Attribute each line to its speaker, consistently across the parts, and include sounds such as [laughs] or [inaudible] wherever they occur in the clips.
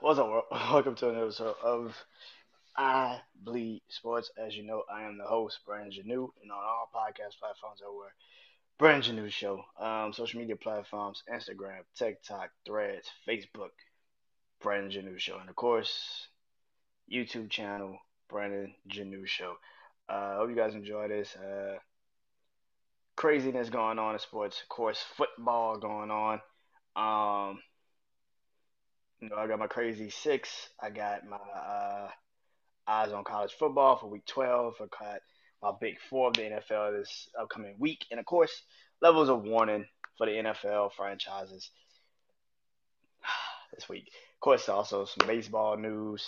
Speaker 1: What's up, world? [laughs] Welcome to another episode of I Bleed Sports. As you know, I am the host, Brandon Janeau, and on all podcast platforms everywhere, Brandon Janeau Show. Um, social media platforms, Instagram, TikTok, Threads, Facebook, Brandon Janeau Show, and of course, YouTube channel, Brandon Janeau Show. I uh, hope you guys enjoy this. Uh, craziness going on in sports. Of course, football going on. Um, you know, I got my crazy six. I got my uh, eyes on college football for week 12. I got my big four of the NFL this upcoming week. And of course, levels of warning for the NFL franchises [sighs] this week. Of course, also some baseball news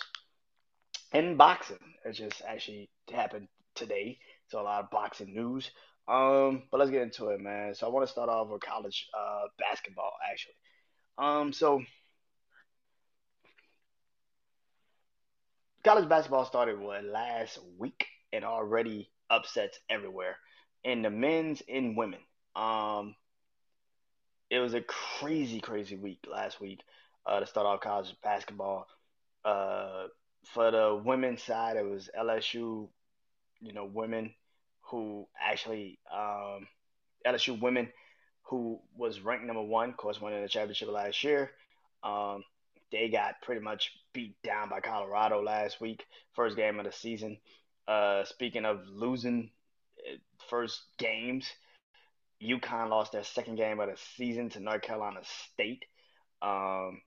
Speaker 1: and boxing. It just actually happened today. So a lot of boxing news. Um, but let's get into it, man. So I want to start off with college uh, basketball, actually. Um, so college basketball started what last week and already upsets everywhere in the men's and women. Um, it was a crazy, crazy week last week uh, to start off college basketball. Uh, for the women's side, it was LSU, you know, women who actually um, LSU women who was ranked number one, of course, winning the championship last year. Um, they got pretty much beat down by Colorado last week, first game of the season. Uh, speaking of losing uh, first games, UConn lost their second game of the season to North Carolina State. Um,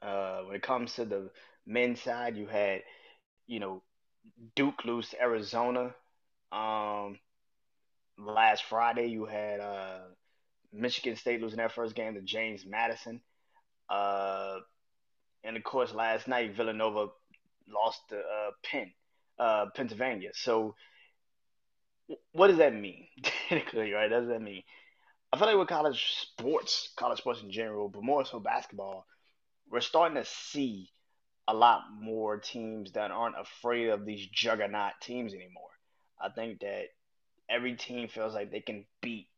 Speaker 1: uh, when it comes to the men's side, you had, you know, Duke lose Arizona. Um, last Friday, you had uh, Michigan State losing their first game to James Madison. Uh, and of course, last night Villanova lost to uh, Penn, uh, Pennsylvania. So, what does that mean? [laughs] Technically, right? What does that mean? I feel like with college sports, college sports in general, but more so basketball, we're starting to see a lot more teams that aren't afraid of these juggernaut teams anymore. I think that every team feels like they can beat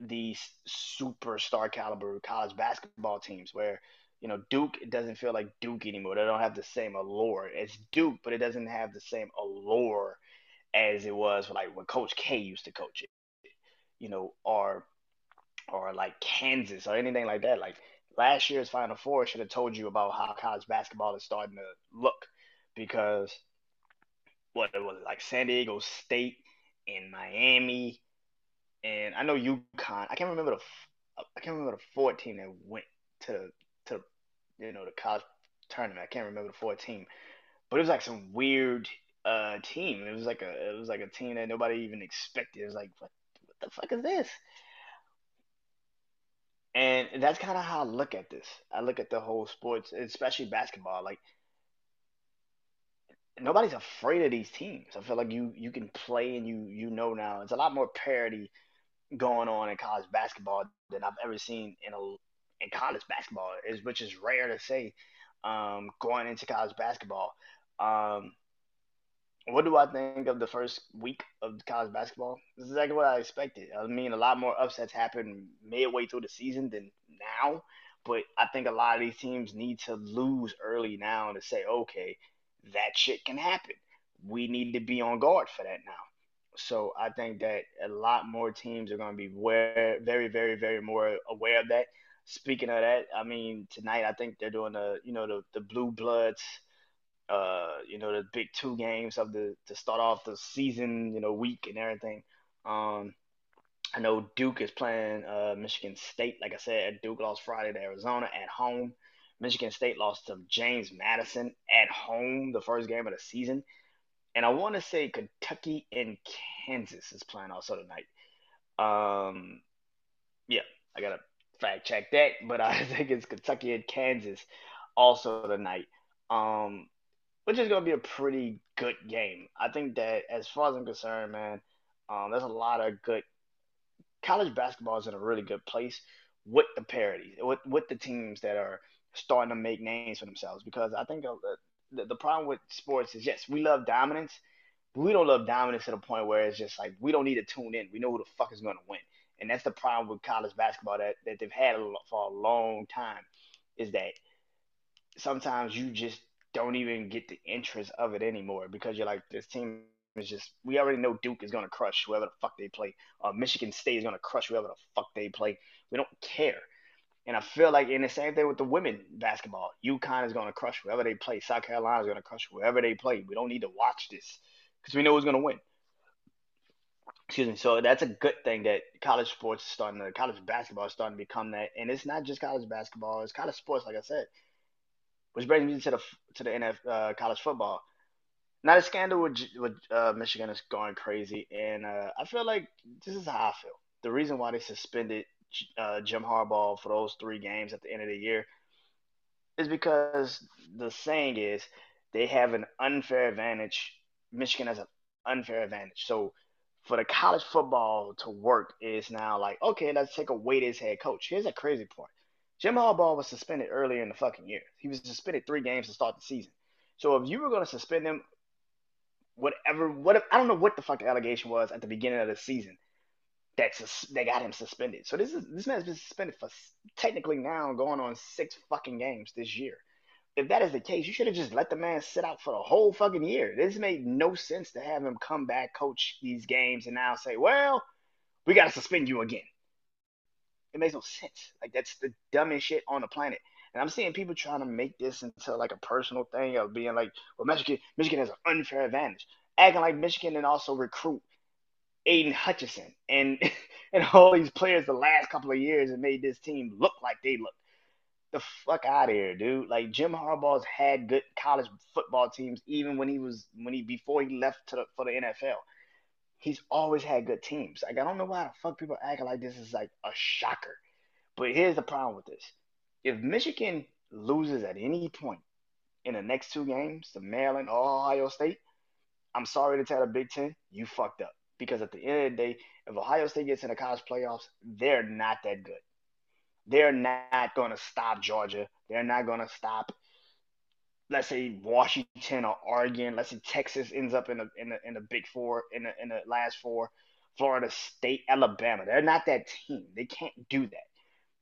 Speaker 1: these superstar caliber college basketball teams where you know Duke it doesn't feel like Duke anymore. They don't have the same allure. It's Duke, but it doesn't have the same allure as it was like when Coach K used to coach it. You know, or or like Kansas or anything like that. Like last year's Final Four should have told you about how college basketball is starting to look because what it was like San Diego State and Miami and I know UConn. I can't remember the I can't remember the four team that went to to you know the college tournament. I can't remember the four team, but it was like some weird uh team. It was like a it was like a team that nobody even expected. It was like what what the fuck is this? And that's kind of how I look at this. I look at the whole sports, especially basketball. Like nobody's afraid of these teams. I feel like you you can play and you you know now. It's a lot more parity going on in college basketball than I've ever seen in a in college basketball, is which is rare to say. Um, going into college basketball, um, what do I think of the first week of college basketball? This is exactly what I expected. I mean, a lot more upsets happen midway through the season than now, but I think a lot of these teams need to lose early now to say, okay, that shit can happen. We need to be on guard for that now. So I think that a lot more teams are going to be very, very, very, very more aware of that. Speaking of that, I mean tonight I think they're doing the you know the the blue bloods, uh you know the big two games of the to start off the season you know week and everything. Um, I know Duke is playing uh, Michigan State. Like I said, Duke lost Friday to Arizona at home. Michigan State lost to James Madison at home the first game of the season. And I want to say Kentucky and Kansas is playing also tonight. Um, yeah, I gotta fact check that, [laughs] but I think it's Kentucky and Kansas also tonight. Um, which is gonna be a pretty good game. I think that as far as I'm concerned, man, um, there's a lot of good college basketball is in a really good place with the parity, with with the teams that are starting to make names for themselves. Because I think the, the problem with sports is yes, we love dominance, but we don't love dominance to the point where it's just like we don't need to tune in. We know who the fuck is going to win, and that's the problem with college basketball that, that they've had for a long time, is that sometimes you just don't even get the interest of it anymore because you're like, this team is just, we already know Duke is going to crush whoever the fuck they play. Uh, Michigan State is going to crush whoever the fuck they play. We don't care. And I feel like in the same thing with the women basketball, UConn is going to crush whoever they play. South Carolina is going to crush whoever they play. We don't need to watch this because we know who's going to win. Excuse me. So that's a good thing that college sports is starting to, college basketball is starting to become that. And it's not just college basketball; it's college sports, like I said. Which brings me to the to the NF uh, college football. Now the scandal with with uh, Michigan is going crazy, and uh, I feel like this is how I feel. The reason why they suspended uh, Jim Harbaugh for those three games at the end of the year is because the saying is they have an unfair advantage. Michigan has an unfair advantage. So for the college football to work is now like, okay, let's take away this head coach. Here's a crazy part. Jim Harbaugh was suspended earlier in the fucking year. He was suspended three games to start the season. So if you were going to suspend him, whatever, what I don't know what the fuck the allegation was at the beginning of the season that's they got him suspended. So this is this man's been suspended for technically now going on six fucking games this year. If that is the case, you should have just let the man sit out for the whole fucking year. This made no sense to have him come back, coach these games, and now say, "Well, we got to suspend you again." It makes no sense. Like that's the dumbest shit on the planet. And I'm seeing people trying to make this into like a personal thing of being like, "Well, Michigan, Michigan has an unfair advantage," acting like Michigan and also recruit Aidan Hutchinson and [laughs] and all these players the last couple of years and made this team look like they look. The fuck out of here, dude. Like Jim Harbaugh's had good college football teams even when he was when he before he left to the, for the NFL. He's always had good teams. Like I don't know why the fuck people acting like this is like a shocker. But here's the problem with this. If Michigan loses at any point in the next two games to Maryland or Ohio State, I'm sorry to tell the Big Ten, you fucked up because at the end of the day, if Ohio State gets in the college playoffs, they're not that good. They're not going to stop Georgia. They're not going to stop, let's say Washington or Oregon. Let's say Texas ends up in the in the in the Big Four in the in the last four. Florida State, Alabama. They're not that team. They can't do that.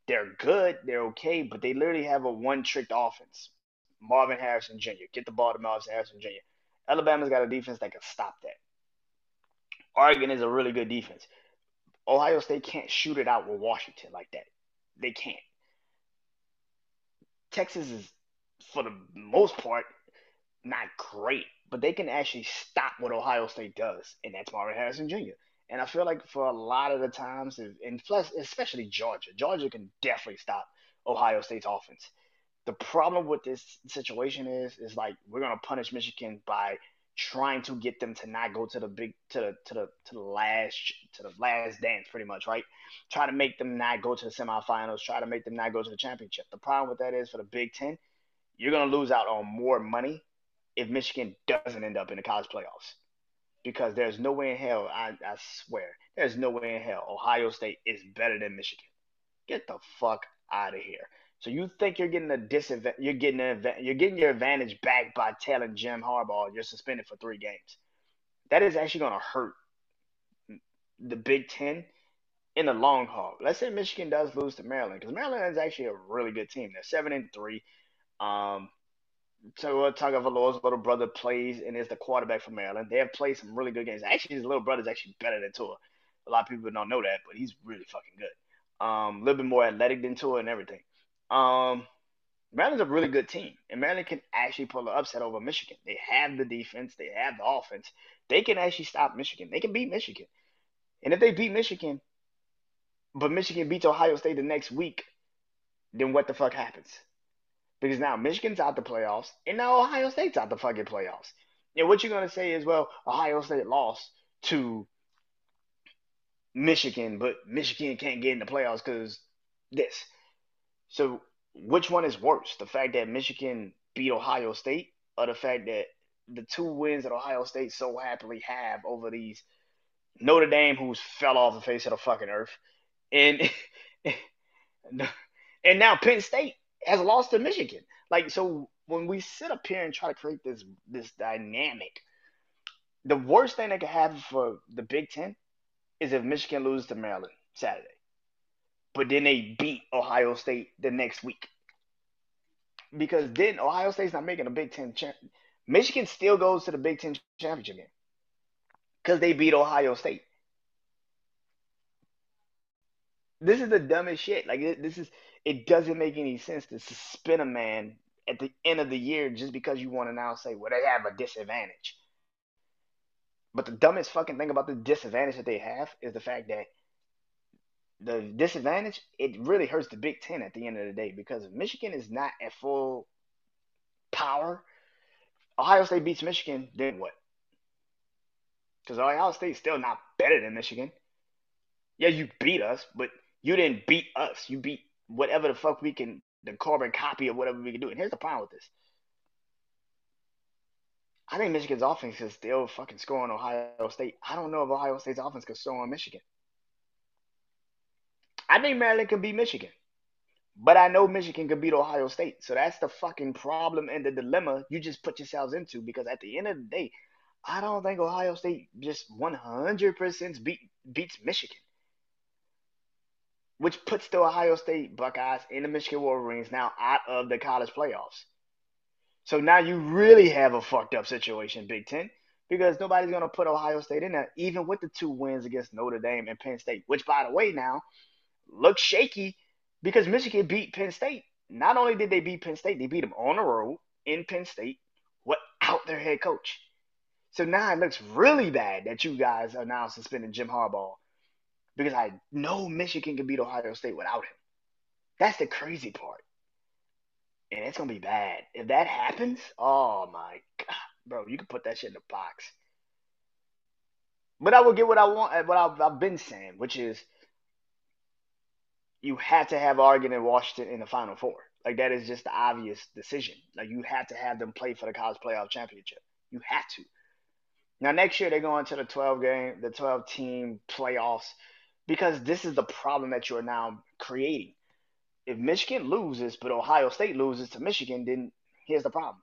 Speaker 1: They're good. They're okay, but they literally have a one-trick offense. Marvin Harrison Jr. Get the ball to Marvin Harrison Jr. Alabama's got a defense that can stop that. Oregon is a really good defense. Ohio State can't shoot it out with Washington like that. They can't. Texas is, for the most part, not great, but they can actually stop what Ohio State does, and that's Marvin Harrison Jr. And I feel like for a lot of the times, and plus, especially Georgia, Georgia can definitely stop Ohio State's offense. The problem with this situation is, is like we're gonna punish Michigan by trying to get them to not go to the big to the to the to the last to the last dance pretty much right? Try to make them not go to the semifinals try to make them not go to the championship. The problem with that is for the big ten you're going to lose out on more money if michigan doesn't end up in the college playoffs. Because there's no way in hell I, I swear there's no way in hell ohio state is better than michigan. Get the fuck out of here so you think you're getting a disadvantage? You're getting an you're getting your advantage back by telling Jim Harbaugh you're suspended for three games. That is actually going to hurt the Big Ten in the long haul. Let's say Michigan does lose to Maryland because Maryland is actually a really good team. They're seven and three. Um, so Tagovailoa's little brother plays and is the quarterback for Maryland. They have played some really good games. Actually, his little brother is actually better than Tua. A lot of people don't know that, but he's really fucking good. Um, a little bit more athletic than Tua and everything. Um, Maryland's a really good team, and Maryland can actually pull an upset over Michigan. They have the defense, they have the offense. They can actually stop Michigan. They can beat Michigan, and if they beat Michigan, but Michigan beats Ohio State the next week, then what the fuck happens? Because now Michigan's out the playoffs, and now Ohio State's out the fucking playoffs. And what you're gonna say is, well, Ohio State lost to Michigan, but Michigan can't get in the playoffs because this. So which one is worse? The fact that Michigan beat Ohio State or the fact that the two wins that Ohio State so happily have over these Notre Dame who's fell off the face of the fucking earth and [laughs] and now Penn State has lost to Michigan. Like so when we sit up here and try to create this this dynamic, the worst thing that could happen for the Big Ten is if Michigan loses to Maryland Saturday but then they beat Ohio State the next week. because then Ohio State's not making a Big Ten champ. Michigan still goes to the Big Ten championship game because they beat Ohio State. This is the dumbest shit. Like this is it doesn't make any sense to suspend a man at the end of the year just because you want to now say, well, they have a disadvantage. But the dumbest fucking thing about the disadvantage that they have is the fact that the disadvantage, it really hurts the Big Ten at the end of the day because if Michigan is not at full power, Ohio State beats Michigan, then what? Because Ohio State's still not better than Michigan. Yeah, you beat us, but you didn't beat us. You beat whatever the fuck we can, the carbon copy of whatever we can do. And here's the problem with this. I think Michigan's offense can still fucking score on Ohio State. I don't know if Ohio State's offense can score on Michigan. I think Maryland can beat Michigan. But I know Michigan could beat Ohio State. So that's the fucking problem and the dilemma you just put yourselves into because at the end of the day, I don't think Ohio State just 100% beat, beats Michigan which puts the Ohio State Buckeyes and the Michigan Wolverines now out of the college playoffs. So now you really have a fucked up situation, Big Ten, because nobody's going to put Ohio State in there, even with the two wins against Notre Dame and Penn State, which, by the way, now looks shaky because Michigan beat Penn State. Not only did they beat Penn State, they beat them on the road in Penn State without their head coach. So now it looks really bad that you guys are now suspending Jim Harbaugh because I know Michigan can beat Ohio State without him. That's the crazy part. And it's gonna be bad. If that happens, oh my god, bro, you can put that shit in the box. But I will get what I want, what I've, I've been saying, which is you have to have Oregon and Washington in the Final Four. Like that is just the obvious decision. Like you have to have them play for the college playoff championship. You have to. Now next year they're going to the twelve game, the twelve team playoffs because this is the problem that you're now creating. If Michigan loses, but Ohio State loses to Michigan, then here's the problem.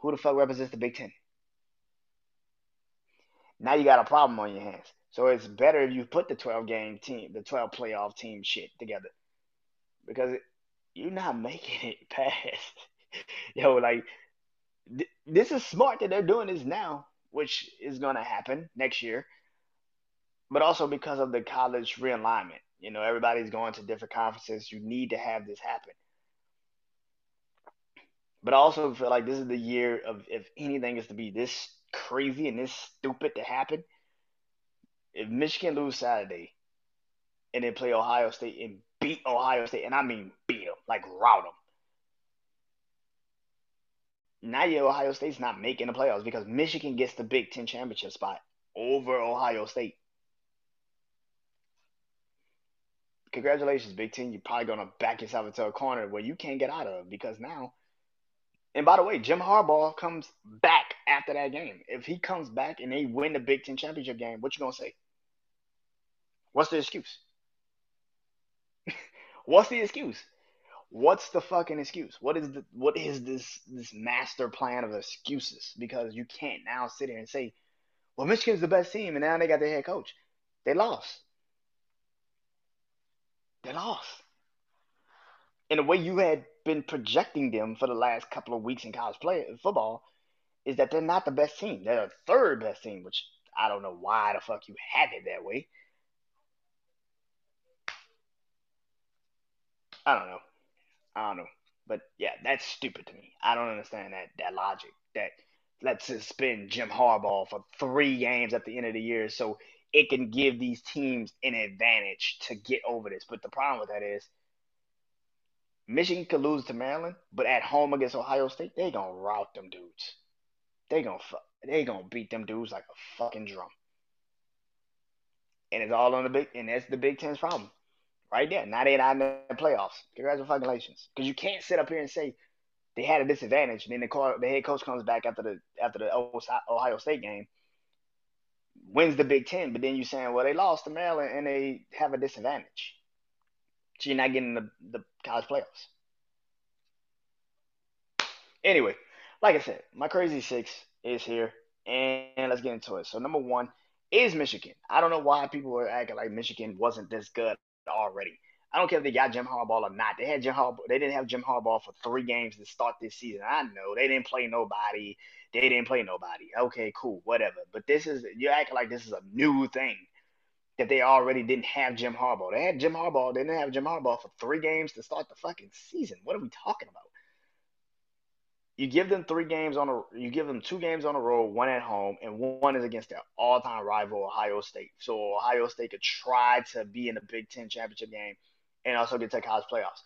Speaker 1: Who the fuck represents the Big Ten? Now you got a problem on your hands. So it's better if you put the 12 game team, the 12 playoff team shit together. Because you're not [laughs] making it past. [laughs] Yo, like, th- this is smart that they're doing this now, which is going to happen next year but also because of the college realignment. You know, everybody's going to different conferences. You need to have this happen. But I also feel like this is the year of if anything is to be this crazy and this stupid to happen. If Michigan lose Saturday and then play Ohio State and beat Ohio State, and I mean beat them, like rout them. Now your Ohio State's not making the playoffs because Michigan gets the Big Ten championship spot over Ohio State. congratulations, Big Ten. You're probably gonna back yourself into a corner where you can't get out of because now. And by the way, Jim Harbaugh comes back after that game. If he comes back and they win the Big Ten championship game, what you gonna say? What's the excuse? [laughs] What's the excuse? What's the fucking excuse? What is the what is this this master plan of excuses? Because you can't now sit here and say, "Well, Michigan's the best team," and now they got their head coach. They lost. They lost. And the way you had been projecting them for the last couple of weeks in college play football is that they're not the best team. They're the third best team, which I don't know why the fuck you had it that way. I don't know. I don't know. But yeah, that's stupid to me. I don't understand that that logic. That let's suspend Jim Harbaugh for three games at the end of the year so it can give these teams an advantage to get over this. But the problem with that is Michigan could lose to Maryland, but at home against Ohio State, they gonna rout them dudes. They gonna they gonna beat them dudes like a fucking drum. And it's all on the big, and that's the Big Ten's problem, right there. Now they're not in the playoffs. Congratulations, because you can't sit up here and say they had a disadvantage, and then the, call, the head coach comes back after the after the Ohio State game wins the Big Ten, but then you're saying, well, they lost to Maryland and they have a disadvantage. So you're not getting the, the college playoffs. Anyway, like I said, my crazy six is here, and let's get into it. So number one is Michigan. I don't know why people were acting like Michigan wasn't this good already. I don't care if they got Jim Harbaugh or not. They had Jim Harbaugh. They didn't have Jim Harbaugh for three games to start this season. I know they didn't play nobody. They didn't play nobody. Okay, cool, whatever. But this is you're acting like this is a new thing that they already didn't have Jim Harbaugh. They had Jim Harbaugh. They didn't have Jim Harbaugh for three games to start the fucking season. What are we talking about? You give them three games on a, you give them two games on the road, one at home, and one is against their all-time rival Ohio State. So Ohio State could try to be in the Big Ten championship game and also get to college playoffs.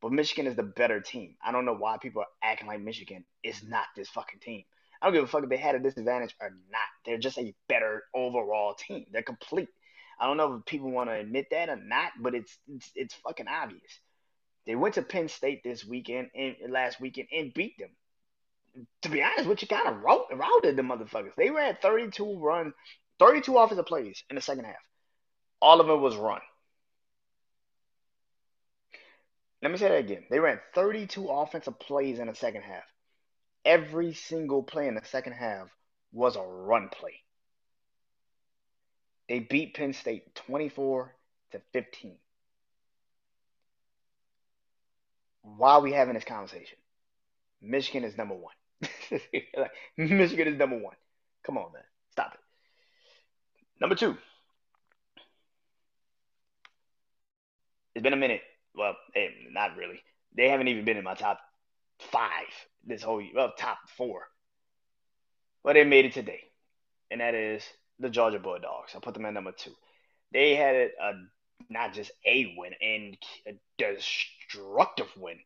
Speaker 1: But Michigan is the better team. I don't know why people are acting like Michigan is not this fucking team. I don't give a fuck if they had a disadvantage or not. They're just a better overall team. They're complete. I don't know if people want to admit that or not, but it's it's, it's fucking obvious. They went to Penn State this weekend and last weekend and beat them. To be honest with you, kind of routed the motherfuckers. They ran 32 run, 32 offensive plays in the second half. All of it was run. Let me say that again. They ran 32 offensive plays in the second half. Every single play in the second half was a run play. They beat Penn State 24 to 15. Why are we having this conversation? Michigan is number one. [laughs] Michigan is number one. Come on, man. Stop it. Number two. It's been a minute. Well, eh, not really. They haven't even been in my top five this whole year. Well, top four. But they made it today. And that is the Georgia Bulldogs. I put them at number two. They had a not just a win and a destructive win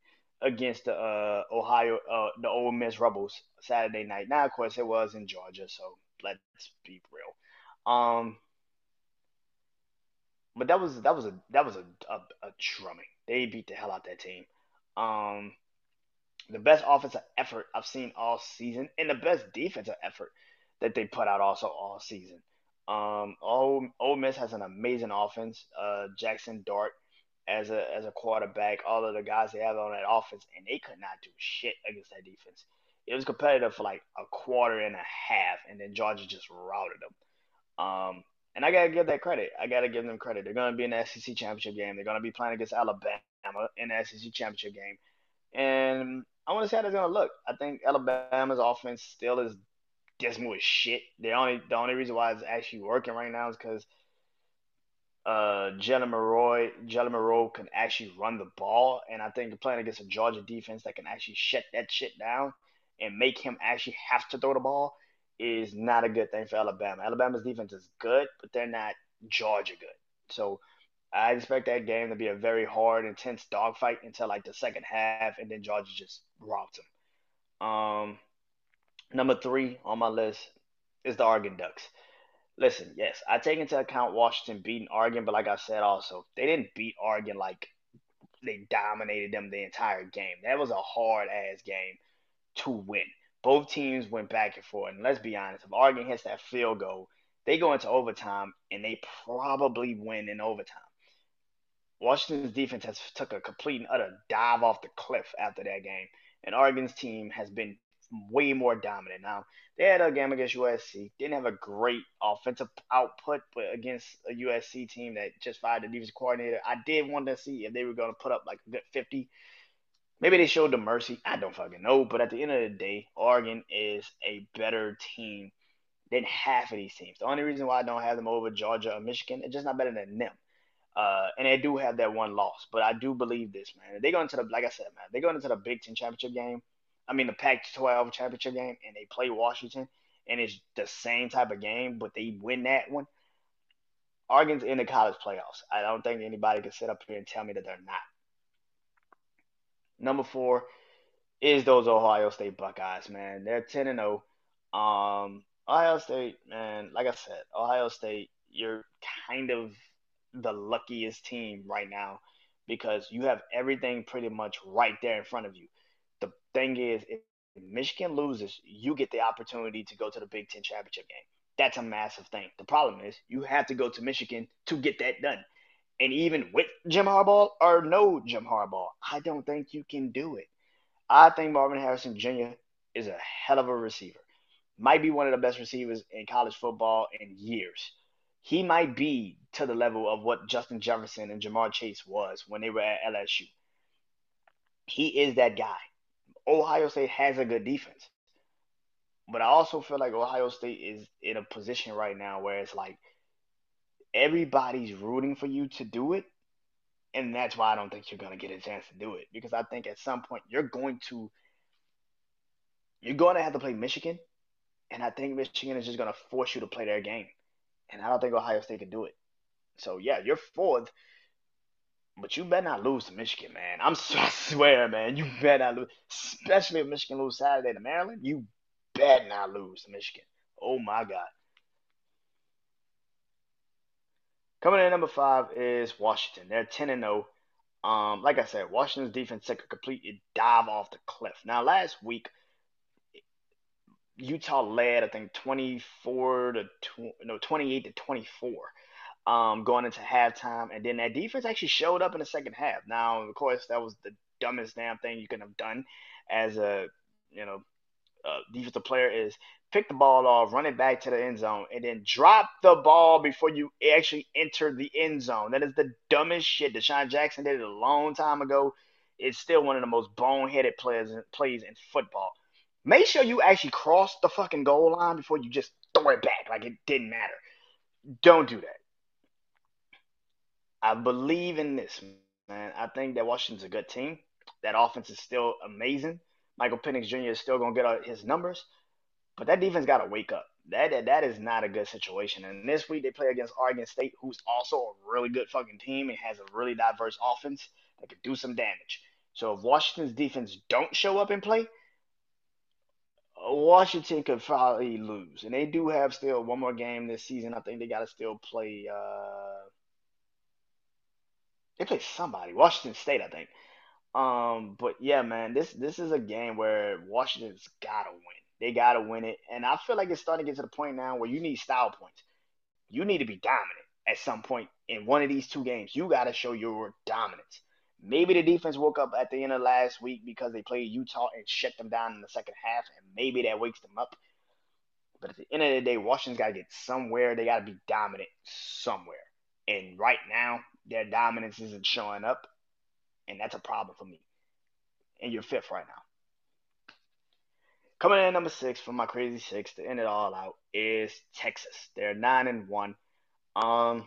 Speaker 1: against the uh, Ohio, uh, the Ole Miss Rebels Saturday night. Now, of course, it was in Georgia, so let's be real. Um, but that was that was a that was a, a, a drumming. They beat the hell out that team. Um, the best offensive effort I've seen all season, and the best defensive effort that they put out also all season. Um, Ole, Ole Miss has an amazing offense. Uh, Jackson Dart as a as a quarterback, all of the guys they have on that offense, and they could not do shit against that defense. It was competitive for like a quarter and a half, and then Georgia just routed them. Um, and I gotta give that credit. I gotta give them credit. They're gonna be in the SEC championship game. They're gonna be playing against Alabama in the SEC championship game. And I want to see how they're gonna look. I think Alabama's offense still is dismal as shit. The only the only reason why it's actually working right now is because uh Jalen Milroe Jalen Milroe can actually run the ball, and I think playing against a Georgia defense that can actually shut that shit down and make him actually have to throw the ball is not a good thing for Alabama. Alabama's defense is good, but they're not Georgia good. So I expect that game to be a very hard, intense dogfight until like the second half, and then Georgia just robs them. Um, number three on my list is the Oregon Ducks. Listen, yes, I take into account Washington beating Oregon, but like I said, also they didn't beat Oregon like they dominated them the entire game. That was a hard ass game to win. Both teams went back and forth, and let's be honest, if Oregon hits that field goal, they go into overtime and they probably win in overtime. Washington's defense has took a complete and utter dive off the cliff after that game, and Oregon's team has been way more dominant. Now they had a game against USC, didn't have a great offensive output, but against a USC team that just fired the defensive coordinator, I did want to see if they were going to put up like a good fifty. Maybe they showed the mercy. I don't fucking know. But at the end of the day, Oregon is a better team than half of these teams. The only reason why I don't have them over Georgia or Michigan, it's just not better than them. Uh, and they do have that one loss, but I do believe this, man. They go into the, like I said, man, they go into the Big Ten championship game. I mean, the Pac-12 championship game, and they play Washington, and it's the same type of game, but they win that one. Oregon's in the college playoffs. I don't think anybody can sit up here and tell me that they're not. Number four is those Ohio State Buckeyes, man. They're ten and zero. Oh. Um, Ohio State, man. Like I said, Ohio State, you're kind of the luckiest team right now because you have everything pretty much right there in front of you. Thing is, if Michigan loses, you get the opportunity to go to the Big Ten championship game. That's a massive thing. The problem is you have to go to Michigan to get that done. And even with Jim Harbaugh or no Jim Harbaugh, I don't think you can do it. I think Marvin Harrison Jr. is a hell of a receiver. Might be one of the best receivers in college football in years he might be to the level of what Justin Jefferson and Ja'Marr Chase was when they were at LSU. He is that guy. Ohio State has a good defense. But I also feel like Ohio State is in a position right now where it's like everybody's rooting for you to do it. And that's why I don't think you're going to get a chance to do it. Because I think at some point you're going to you're going to have to play Michigan. And I think Michigan is just going to force you to play their game. And I don't think Ohio State can do it. So yeah, you're fourth, but you better not lose to Michigan, man. I'm so, [laughs] I swear, man, you better not lose. Especially if Michigan lose Saturday to Maryland, you better not lose to Michigan. Oh my God. Coming in at number five is Washington. They're ten and zero. Oh. Um, like I said, Washington's defense took a complete dive off the cliff. Now, last week, Utah led, I think, 24 to tw- no 28 to 24 um, going into halftime, and then that defense actually showed up in the second half. Now, of course, that was the dumbest damn thing you could have done as a you know a defensive player is pick the ball off, run it back to the end zone, and then drop the ball before you actually enter the end zone. That is the dumbest shit. DeSean Jackson did it a long time ago. It's still one of the most boneheaded players plays in football. Make sure you actually cross the fucking goal line before you just throw it back like it didn't matter. Don't do that. I believe in this, man. I think that Washington's a good team. That offense is still amazing. Michael Penix Jr. is still gonna get his numbers, but that defense got to wake up. That, that that is not a good situation. And this week they play against Oregon State, who's also a really good fucking team and has a really diverse offense that could do some damage. So if Washington's defense don't show up and play, Washington could probably lose, and they do have still one more game this season. I think they got to still play. Uh, they play somebody, Washington State, I think. Um, but yeah, man, this this is a game where Washington's gotta win. They gotta win it, and I feel like it's starting to get to the point now where you need style points. You need to be dominant at some point in one of these two games. You gotta show your dominance. Maybe the defense woke up at the end of last week because they played Utah and shut them down in the second half, and maybe that wakes them up. But at the end of the day, Washington's got to get somewhere. They got to be dominant somewhere. And right now, their dominance isn't showing up, and that's a problem for me. And you're fifth right now. Coming in number six for my crazy six to end it all out is Texas. They're nine and one. Um,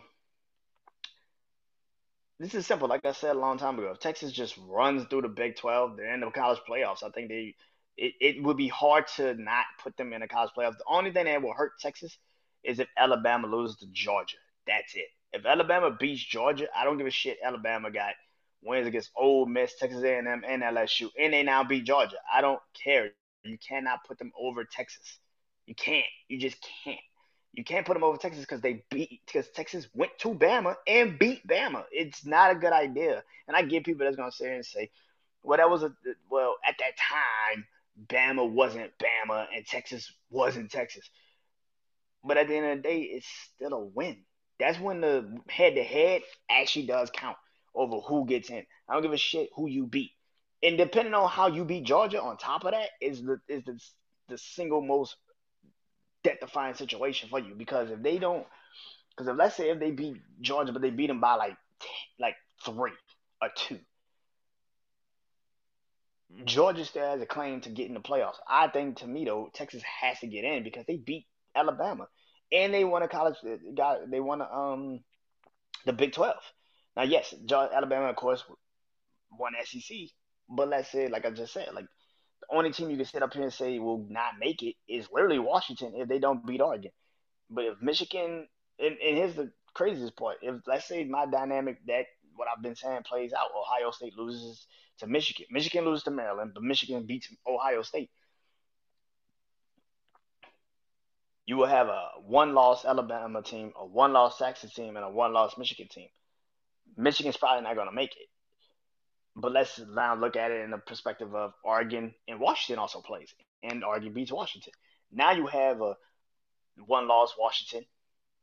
Speaker 1: this is simple. Like I said a long time ago, if Texas just runs through the Big 12, they're in the college playoffs. I think they it, it would be hard to not put them in the college playoffs. The only thing that will hurt Texas is if Alabama loses to Georgia. That's it. If Alabama beats Georgia, I don't give a shit. Alabama got wins against Ole Miss, Texas A&M, and LSU, and they now beat Georgia. I don't care. You cannot put them over Texas. You can't. You just can't. You can't put them over Texas because they beat because Texas went to Bama and beat Bama. It's not a good idea. And I get people that's gonna sit and say, "Well, that was a well at that time, Bama wasn't Bama and Texas wasn't Texas." But at the end of the day, it's still a win. That's when the head to head actually does count over who gets in. I don't give a shit who you beat. And depending on how you beat Georgia, on top of that is the is the the single most death defying situation for you because if they don't, because if let's say if they beat Georgia, but they beat them by like 10, like three or two, Georgia still has a claim to get in the playoffs. I think to me though, Texas has to get in because they beat Alabama and they won a college. Got they won a, um the Big Twelve. Now yes, Alabama of course won SEC, but let's say like I just said, like the only team you can sit up here and say will not make it is literally Washington if they don't beat Oregon. But if Michigan, and, and here's the craziest part: if let's say my dynamic that what I've been saying plays out, Ohio State loses to Michigan, Michigan loses to Maryland, but Michigan beats Ohio State. You will have a one-loss Alabama team, a one-loss Texas team, and a one-loss Michigan team. Michigan's probably not going to make it. But let's now look at it in the perspective of Oregon and Washington also plays, and Oregon beats Washington. Now you have a one loss Washington,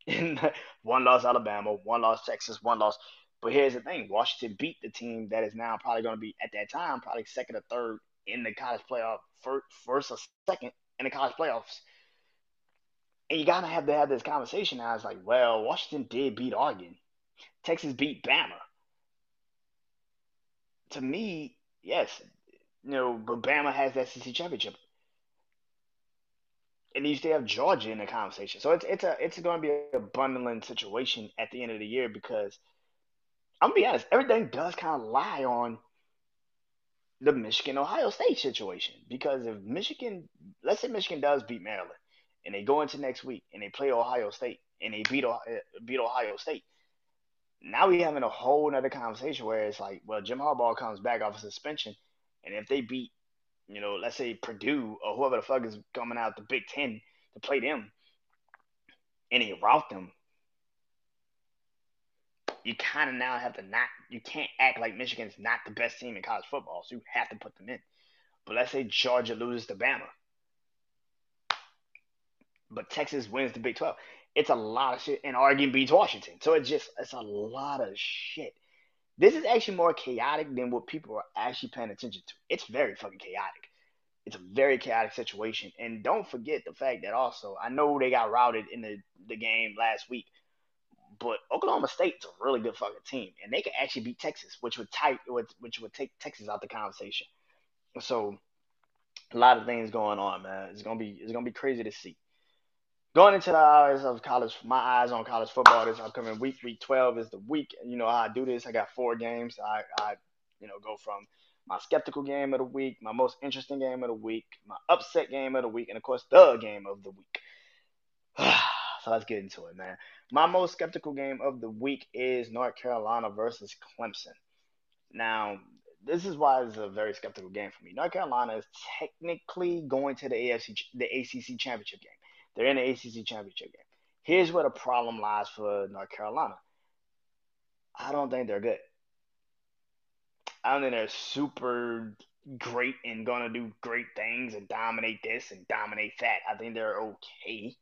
Speaker 1: [laughs] one loss Alabama, one loss Texas, one loss. But here's the thing: Washington beat the team that is now probably going to be at that time probably second or third in the college playoff, first or second in the college playoffs. And you gotta have to have this conversation now. It's like, well, Washington did beat Oregon. Texas beat Bama. To me, yes, you know, but Bama has that SEC championship. And you still have Georgia in the conversation. So it's it's a it's going to be a bundling situation at the end of the year because I'm gonna be honest, everything does kind of lie on the Michigan Ohio State situation because if Michigan, let's say Michigan does beat Maryland, and they go into next week and they play Ohio State and they beat beat Ohio State, now we're having a whole other conversation where it's like, well, Jim Harbaugh comes back off a suspension, and if they beat, you know, let's say Purdue or whoever the fuck is coming out the Big Ten to play them, and they rout them, you kind of now have to not, you can't act like Michigan's not the best team in college football, so you have to put them in. But let's say Georgia loses to Bama, but Texas wins the Big 12 it's a lot of shit. And Oregon beats Washington. So it's just it's a lot of shit. This is actually more chaotic than what people are actually paying attention to. It's very fucking chaotic. It's a very chaotic situation. And don't forget the fact that also, I know they got routed in the, the game last week, but Oklahoma State's a really good fucking team. And they could actually beat Texas, which would type which would take Texas out the conversation. So a lot of things going on, man. It's gonna be it's gonna be crazy to see going into the eyes of college, my eyes on college football this upcoming week. Week 12 is the week. You know I do this. I got four games. I, I, you know, go from my skeptical game of the week, my most interesting game of the week, my upset game of the week, and of course the game of the week. [sighs] so let's get into it, man. My most skeptical game of the week is North Carolina versus Clemson. Now, this is why it's a very skeptical game for me. North Carolina is technically going to the AFC, the ACC championship game. They're in the ACC championship game. Here's where the problem lies for North Carolina. I don't think they're good. I don't think they're super great and gonna do great things and dominate this and dominate that. I think they're okay.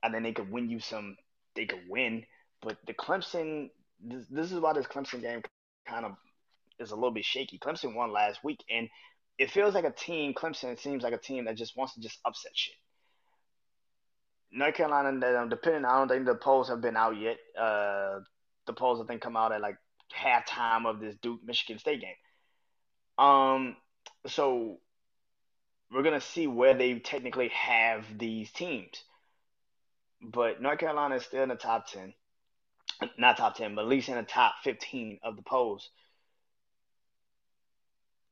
Speaker 1: I think they could win you some. They could win, but the Clemson. This, this is why this Clemson game kind of is a little bit shaky. Clemson won last week, and it feels like a team. Clemson seems like a team that just wants to just upset shit. North Carolina, depending, I don't think the polls have been out yet. Uh, the polls I think come out at like halftime of this Duke Michigan State game. Um, so we're gonna see where they technically have these teams. But North Carolina is still in the top ten, not top ten, but at least in the top fifteen of the polls.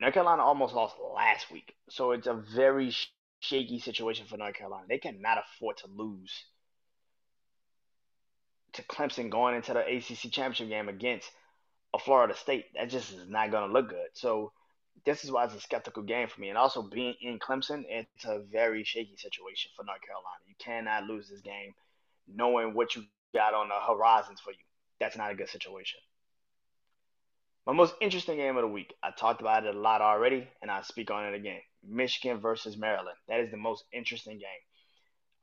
Speaker 1: North Carolina almost lost last week, so it's a very shaky situation for North Carolina. They cannot afford to lose to Clemson going into the ACC championship game against a Florida State. That just is not going to look good. So this is why it's a skeptical game for me. And also being in Clemson, it's a very shaky situation for North Carolina. You cannot lose this game knowing what you got on the horizons for you. That's not a good situation. My most interesting game of the week. I talked about it a lot already, and I'll speak on it again. Michigan versus Maryland. That is the most interesting game.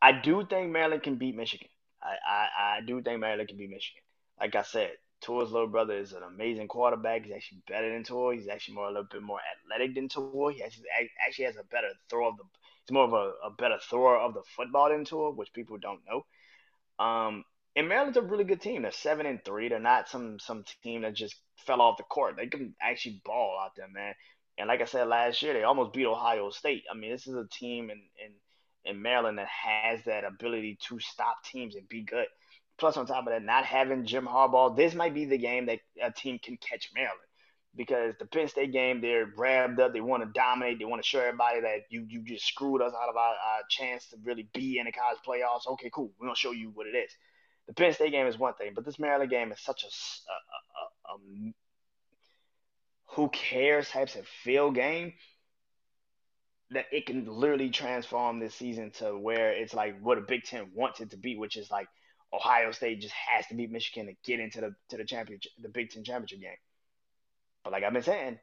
Speaker 1: I do think Maryland can beat Michigan. I, I, I do think Maryland can beat Michigan. Like I said, Tua's little brother is an amazing quarterback. He's actually better than Tua. He's actually more a little bit more athletic than Tua. He actually, actually has a better throw of the. He's more of a, a better thrower of the football than Tua, which people don't know. Um, and Maryland's a really good team. They're seven and three. They're not some some team that just fell off the court. They can actually ball out there, man. And like I said last year, they almost beat Ohio State. I mean, this is a team in in, in Maryland that has that ability to stop teams and be good. Plus, on top of that, not having Jim Harbaugh, this might be the game that a team can catch Maryland. Because the Penn State game, they're ramped up. They want to dominate. They want to show everybody that you you just screwed us out of our, our chance to really be in the college playoffs. Okay, cool. We're gonna show you what it is the Penn State game is one thing, but this Maryland game is such a, a, a, a who cares types of feel game that it can literally transform this season to where it's like what a Big Ten wants it to be, which is like Ohio State just has to beat Michigan to get into the to the championship, the Big Ten championship game. But like I've been saying,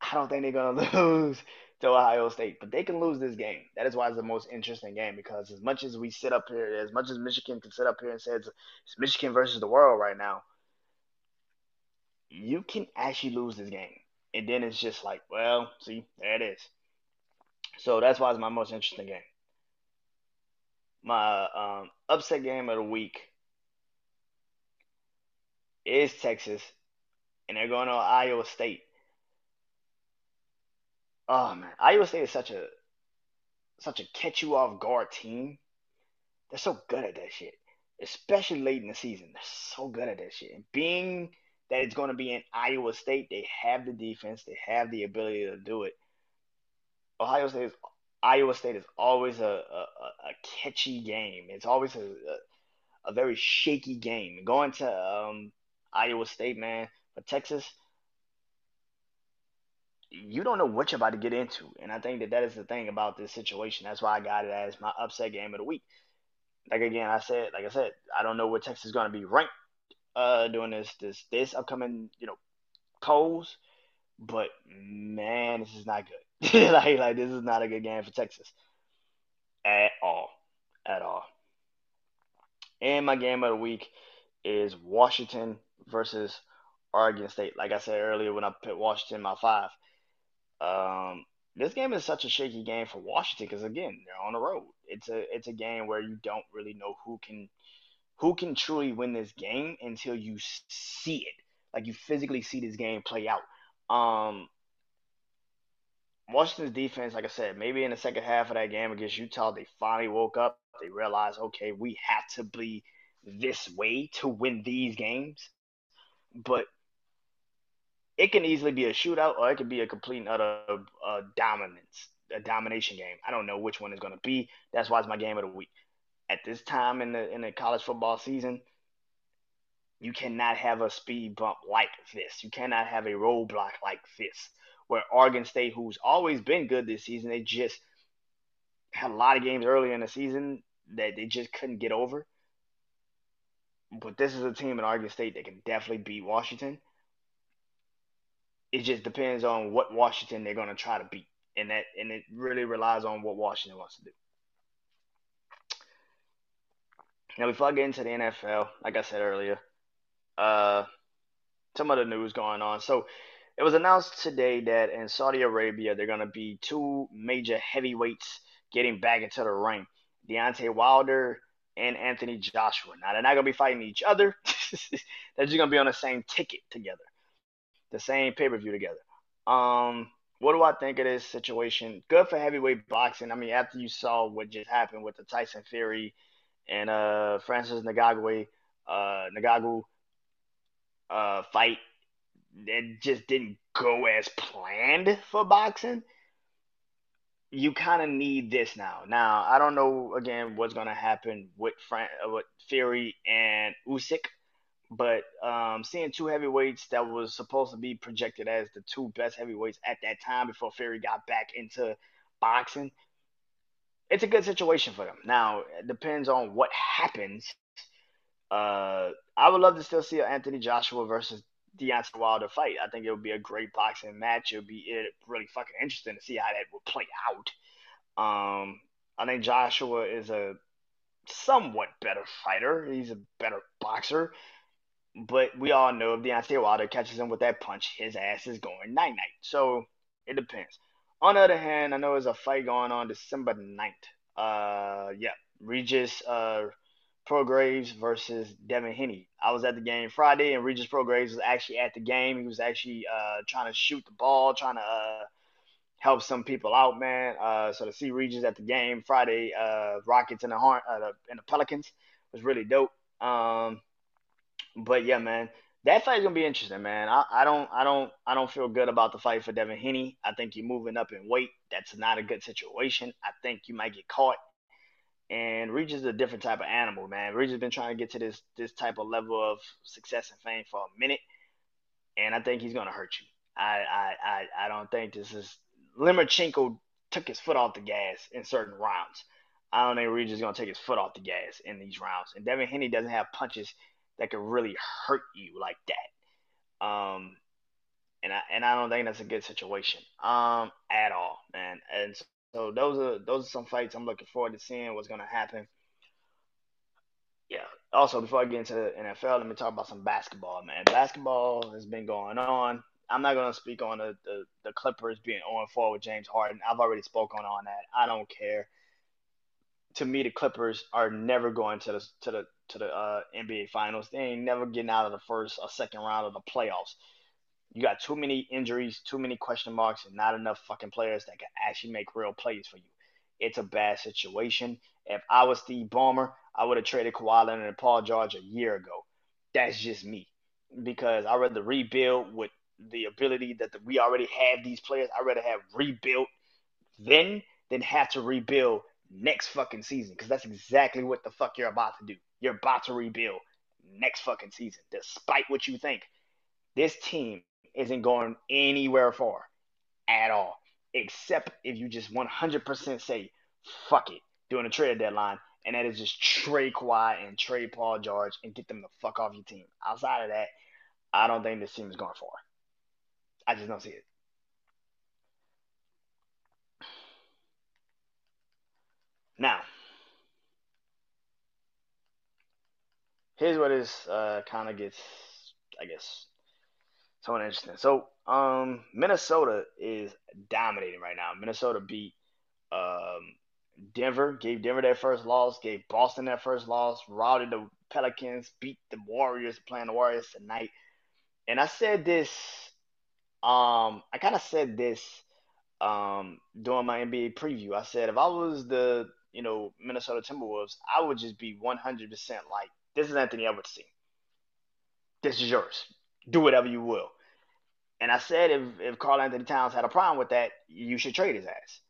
Speaker 1: I don't think they're gonna [laughs] lose to Ohio State, but they can lose this game. That is why it's the most interesting game because as much as we sit up here, as much as Michigan can sit up here and say it's, it's Michigan versus the world right now, you can actually lose this game. And then it's just like, well, see, there it is. So that's why it's my most interesting game. my um, upset game of the week is Texas, and they're going to Iowa State. Oh man, Iowa State is such a such a catch you off guard team. They're so good at that shit, especially late in the season. They're so good at that shit. And being that it's going to be in Iowa State, they have the defense, they have the ability to do it. Ohio State is Iowa State is always a, a, a catchy game. It's always a, a, a very shaky game. Going to um, Iowa State, man, but Texas, you don't know what you're about to get into. And I think that that is the thing about this situation. That's why I got it as my upset game of the week. Like again, I said, like I said, I don't know where Texas is going to be ranked uh during this this this upcoming you know polls, but man, this is not good. [laughs] like like this is not a good game for Texas at all, at all. And my game of the week is Washington versus Oregon State. Like I said earlier, when I put Washington in my five, um, this game is such a shaky game for Washington because again, they're on the road. It's a it's a game where you don't really know who can who can truly win this game until you see it, like you physically see this game play out. Um, Washington's defense, like I said, maybe in the second half of that game against Utah, they finally woke up. They realized, okay, we have to be this way to win these games. But it can easily be a shootout or it could be a complete and utter uh, dominance, a domination game. I don't know which one is going to be. That's why it's my game of the week. At this time in the in the college football season, you cannot have a speed bump like this. You cannot have a roadblock like this. Where Oregon State, who's always been good this season, they just had a lot of games early in the season that they just couldn't get over. But this is a team in Oregon State that can definitely beat Washington it just depends on what Washington they're going to try to beat, and that and it really relies on what Washington wants to do. Now, before I get into the NFL, like I said earlier, uh, some other news going on. So, it was announced today that in Saudi Arabia they're going to be two major heavyweights getting back into the ring: Deontay Wilder and Anthony Joshua. Now, they're not going to be fighting each other; [laughs] they're just going to be on the same ticket together the same pay per view together. Um, what do I think of this situation? Good for heavyweight boxing. I mean, after you saw what just happened with the Tyson Fury and uh Francis Ngannou, uh Ngannou uh fight, that just didn't go as planned for boxing. You kind of need this now. Now, I don't know again what's gonna happen with Fran- uh, with Fury and Usyk but um, seeing two heavyweights that was supposed to be projected as the two best heavyweights at that time before Fury got back into boxing, it's a good situation for them. Now, it depends on what happens. Uh, I would love to still see an Anthony Joshua versus Deontay Wilder fight. I think it would be a great boxing match. It would be really fucking interesting to see how that would play out. Um, I think Joshua is a somewhat better fighter. He's a better boxer. But we all know if Deontay Wilder catches him with that punch, his ass is going night night. So it depends. On the other hand, I know there's a fight going on December 9th. Uh, yeah, Regis uh, Prograis versus Devin Haney. I was at the game Friday, and Regis Prograis was actually at the game. He was actually uh, trying to shoot the ball, trying to uh, help some people out, man. Uh, so to see Regis at the game Friday, uh, Rockets and the Horn, uh, and the Pelicans was really dope. Um, but yeah, man, that fight's gonna be interesting, man. I, I don't I don't I don't feel good about the fight for Devin Haney. I think you're moving up in weight. That's not a good situation. I think you might get caught. And Regis is a different type of animal, man. Regis has been trying to get to this this type of level of success and fame for a minute, and I think he's gonna hurt you. I I I, I don't think this is Lomachenko took his foot off the gas in certain rounds. I don't think Regis is gonna take his foot off the gas in these rounds. And Devin Haney doesn't have punches that could really hurt you like that. Um, and I and I don't think that's a good situation um at all, man. And so, those are those are some fights I'm looking forward to seeing what's gonna happen. Yeah. Also, before I get into the NFL, let me talk about some basketball, man. Basketball has been going on. I'm not gonna speak on the, the, the Clippers being on 4 with James Harden. I've already spoken on that. I don't care. to me, the Clippers are never going to the to the to the uh, NBA Finals. They ain't never getting out of the first or second round of the playoffs. You got too many injuries, too many question marks, and not enough fucking players that can actually make real plays for you. It's a bad situation. If I was Steve Ballmer, I would have traded Kawhi Leonard and Paul George a year ago. That's just me. Because I rather rebuild with the ability that the, we already have these players. I rather have rebuilt then than have to rebuild next fucking season. Because that's exactly what the fuck you're about to do. You're about to rebuild next fucking season. Despite what you think, this team isn't going anywhere far at all. Except if you just 100% say, fuck it, during the trade deadline. And that is just trade Kawhi and trade Paul George and get them the fuck off your team. Outside of that, I don't think this team is going far. I just don't see it. Now, here's what is uh, kind of gets, I guess, somewhat interesting. So, um, Minnesota is dominating right now. Minnesota beat um, Denver, gave Denver their first loss, gave Boston their first loss, routed the Pelicans, beat the Warriors, playing the Warriors tonight. And I said this, um, I kind of said this um, during my NBA preview. I said if I was the, you know, Minnesota Timberwolves, I would just be 100% like, this is Anthony Edwards' team. This is yours. Do whatever you will. And I said if, if Karl-Anthony Towns had a problem with that, you should trade his ass.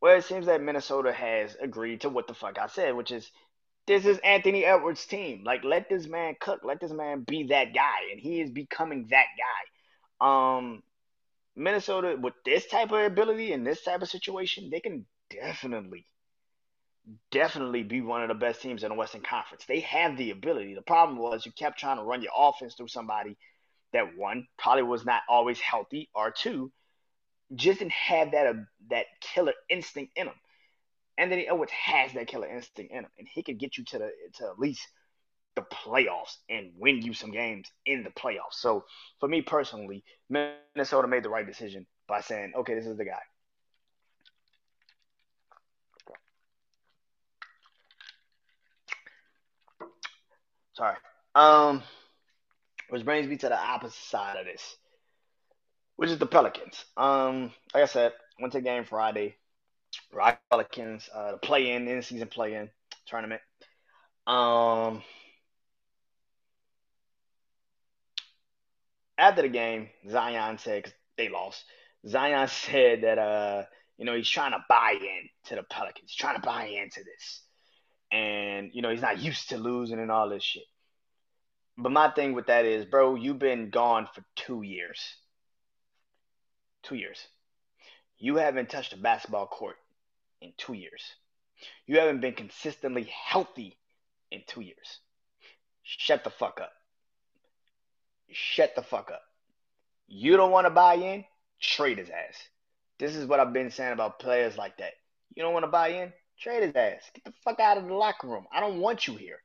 Speaker 1: Well, it seems that Minnesota has agreed to what the fuck I said, which is this is Anthony Edwards' team. Like, let this man cook. Let this man be that guy, and he is becoming that guy. Um, Minnesota with this type of ability and this type of situation, they can definitely, definitely be one of the best teams in the Western Conference. They have the ability. The problem was you kept trying to run your offense through somebody that one probably was not always healthy, or two just didn't have that uh, that killer instinct in him. Anthony Edwards has that killer instinct in him, and he could get you to the to at least the playoffs and win you some games in the playoffs. So for me personally, Minnesota made the right decision by saying, okay, this is the guy. Sorry. Um, which brings me to the opposite side of this which is the Pelicans. Um, like I said, went to game Friday. Rock Pelicans, uh, the play in, in season play in tournament. Um, after the game, Zion said, they lost, Zion said that, uh, you know, he's trying to buy in to the Pelicans, trying to buy into this. And, you know, he's not used to losing and all this shit. But my thing with that is, bro, you've been gone for two years two years. You haven't touched a basketball court in two years. You haven't been consistently healthy in two years. Shut the fuck up. Shut the fuck up. You don't want to buy in? Trade his ass. This is what I've been saying about players like that. You don't want to buy in? Trade his ass. Get the fuck out of the locker room. I don't want you here.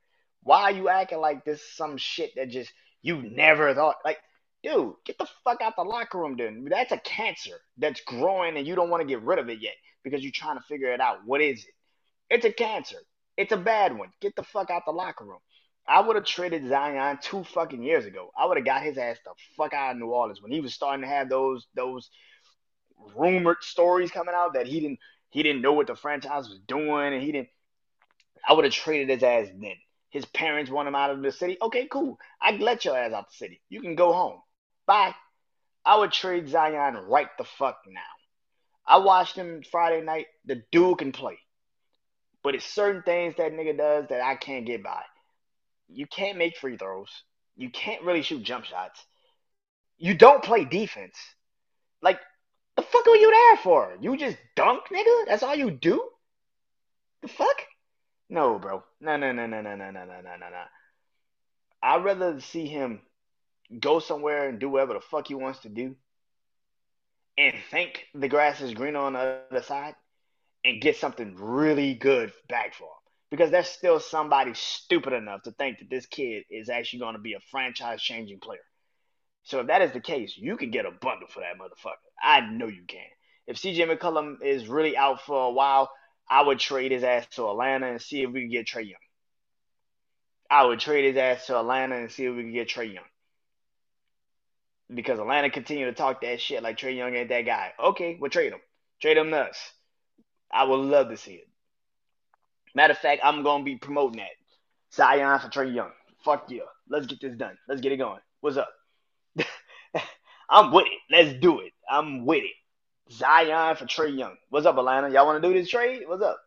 Speaker 1: Why are you acting like this some shit that just you never thought like dude, get the fuck out the locker room dude. That's a cancer that's growing and you don't want to get rid of it yet because you're trying to figure it out. What is it? It's a cancer. It's a bad one. Get the fuck out the locker room. I would have traded Zion two fucking years ago. I would have got his ass the fuck out of New Orleans when he was starting to have those those rumored stories coming out that he didn't he didn't know what the franchise was doing and he didn't I would have traded his ass then. His parents want him out of the city. Okay, cool. I'd let your ass out the city. You can go home. Bye. I would trade Zion right the fuck now. I watched him Friday night. The dude can play. But it's certain things that nigga does that I can't get by. You can't make free throws. You can't really shoot jump shots. You don't play defense. Like, the fuck are you there for? You just dunk, nigga? That's all you do? The fuck? No, bro. No, no, no, no, no, no, no, no, no, no. I'd rather see him go somewhere and do whatever the fuck he wants to do and think the grass is greener on the other side and get something really good back for him. Because there's still somebody stupid enough to think that this kid is actually going to be a franchise changing player. So if that is the case, you can get a bundle for that motherfucker. I know you can. If CJ McCollum is really out for a while, I would trade his ass to Atlanta and see if we can get Trae Young. I would trade his ass to Atlanta and see if we can get Trae Young. Because Atlanta continue to talk that shit like Trae Young ain't that guy. Okay, we'll trade him. Trade him to us. I would love to see it. Matter of fact, I'm gonna be promoting that. Zion for Trae Young. Fuck yeah. Let's get this done. Let's get it going. What's up? I'm with it. Let's do it. I'm with it. Zion for Trae Young. What's up, Atlanta? Y'all want to do this trade? What's up?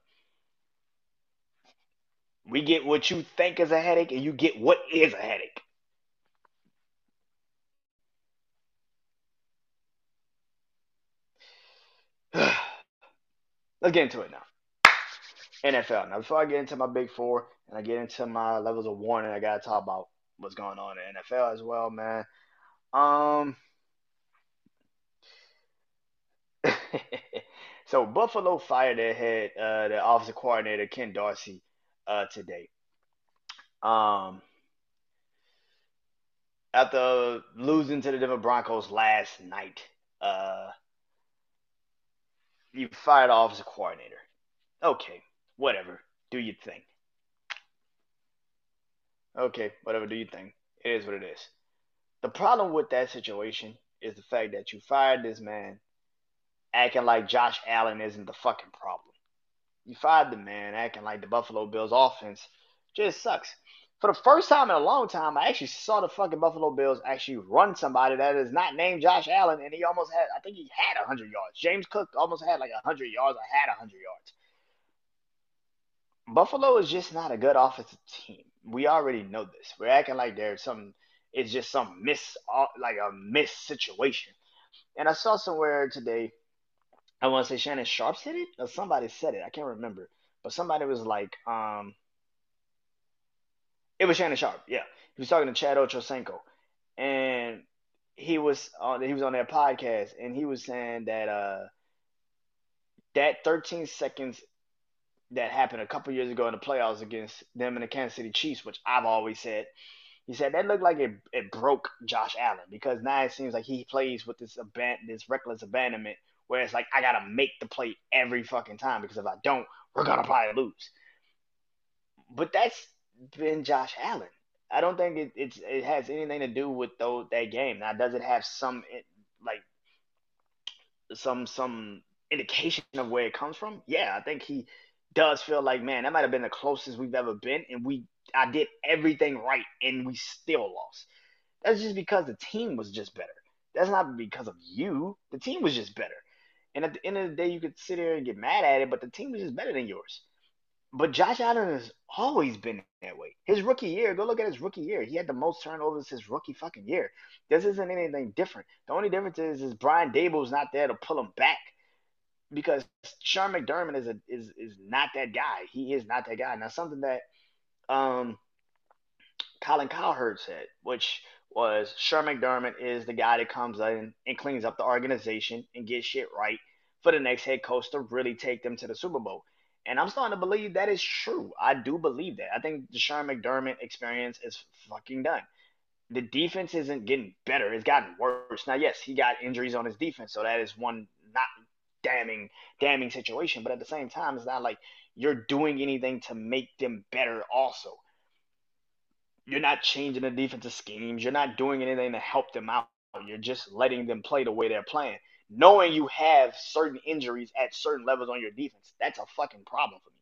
Speaker 1: We get what you think is a headache, and you get what is a headache. [sighs] Let's get into it now. NFL. Now, before I get into my big four and I get into my levels of warning, I gotta talk about what's going on in NFL as well, man. Um. [laughs] so Buffalo fired their head, uh, the offensive coordinator Ken Dorsey, uh, today. Um. After losing to the Denver Broncos last night, uh, you fired the offensive coordinator. Okay, whatever. Do you think? Okay, whatever. Do you think? It is what it is. The problem with that situation is the fact that you fired this man acting like Josh Allen isn't the fucking problem. You fired the man acting like the Buffalo Bills offense just sucks. For the first time in a long time, I actually saw the fucking Buffalo Bills actually run somebody that is not named Josh Allen, and he almost had, I think he had 100 yards. James Cook almost had like 100 yards. I had 100 yards. Buffalo is just not a good offensive team. We already know this. We're acting like there's some, it's just some miss, like a miss situation. And I saw somewhere today, I want to say Shannon Sharpe said it, or somebody said it. I can't remember. But somebody was like, um, it was Shannon Sharpe. Yeah, he was talking to Chad Ochocinco, and he was on he was on their podcast, and he was saying that uh that 13 seconds that happened a couple years ago in the playoffs against them and the Kansas City Chiefs, which I've always said. He said that looked like it, it broke Josh Allen because now it seems like he plays with this aban- this reckless abandonment where it's like I gotta make the play every fucking time because if I don't, we're gonna probably lose. But that's been Josh Allen. I don't think it, it's it has anything to do with that game. Now, does it have some like some some indication of where it comes from? Yeah, I think he does feel like man, that might have been the closest we've ever been, and we I did everything right, and we still lost. That's just because the team was just better. That's not because of you. The team was just better. And at the end of the day, you could sit here and get mad at it, but the team was just better than yours. But Josh Allen has always been that way. His rookie year, go look at his rookie year. He had the most turnovers his rookie fucking year. This isn't anything different. The only difference is, is Brian Daboll's not there to pull him back because Sean McDermott is a is is not that guy. He is not that guy. Now something that um Colin Cowherd said, which was Sean McDermott is the guy that comes in and cleans up the organization and gets shit right for the next head coach to really take them to the Super Bowl. And I'm starting to believe that is true. I do believe that. I think the Sean McDermott experience is fucking done. The defense isn't getting better. It's gotten worse. Now, yes, he got injuries on his defense, so that is one not damning, damning situation. But at the same time, it's not like you're doing anything to make them better. Also, you're not changing the defensive schemes. You're not doing anything to help them out. You're just letting them play the way they're playing knowing you have certain injuries at certain levels on your defense, that's a fucking problem for me.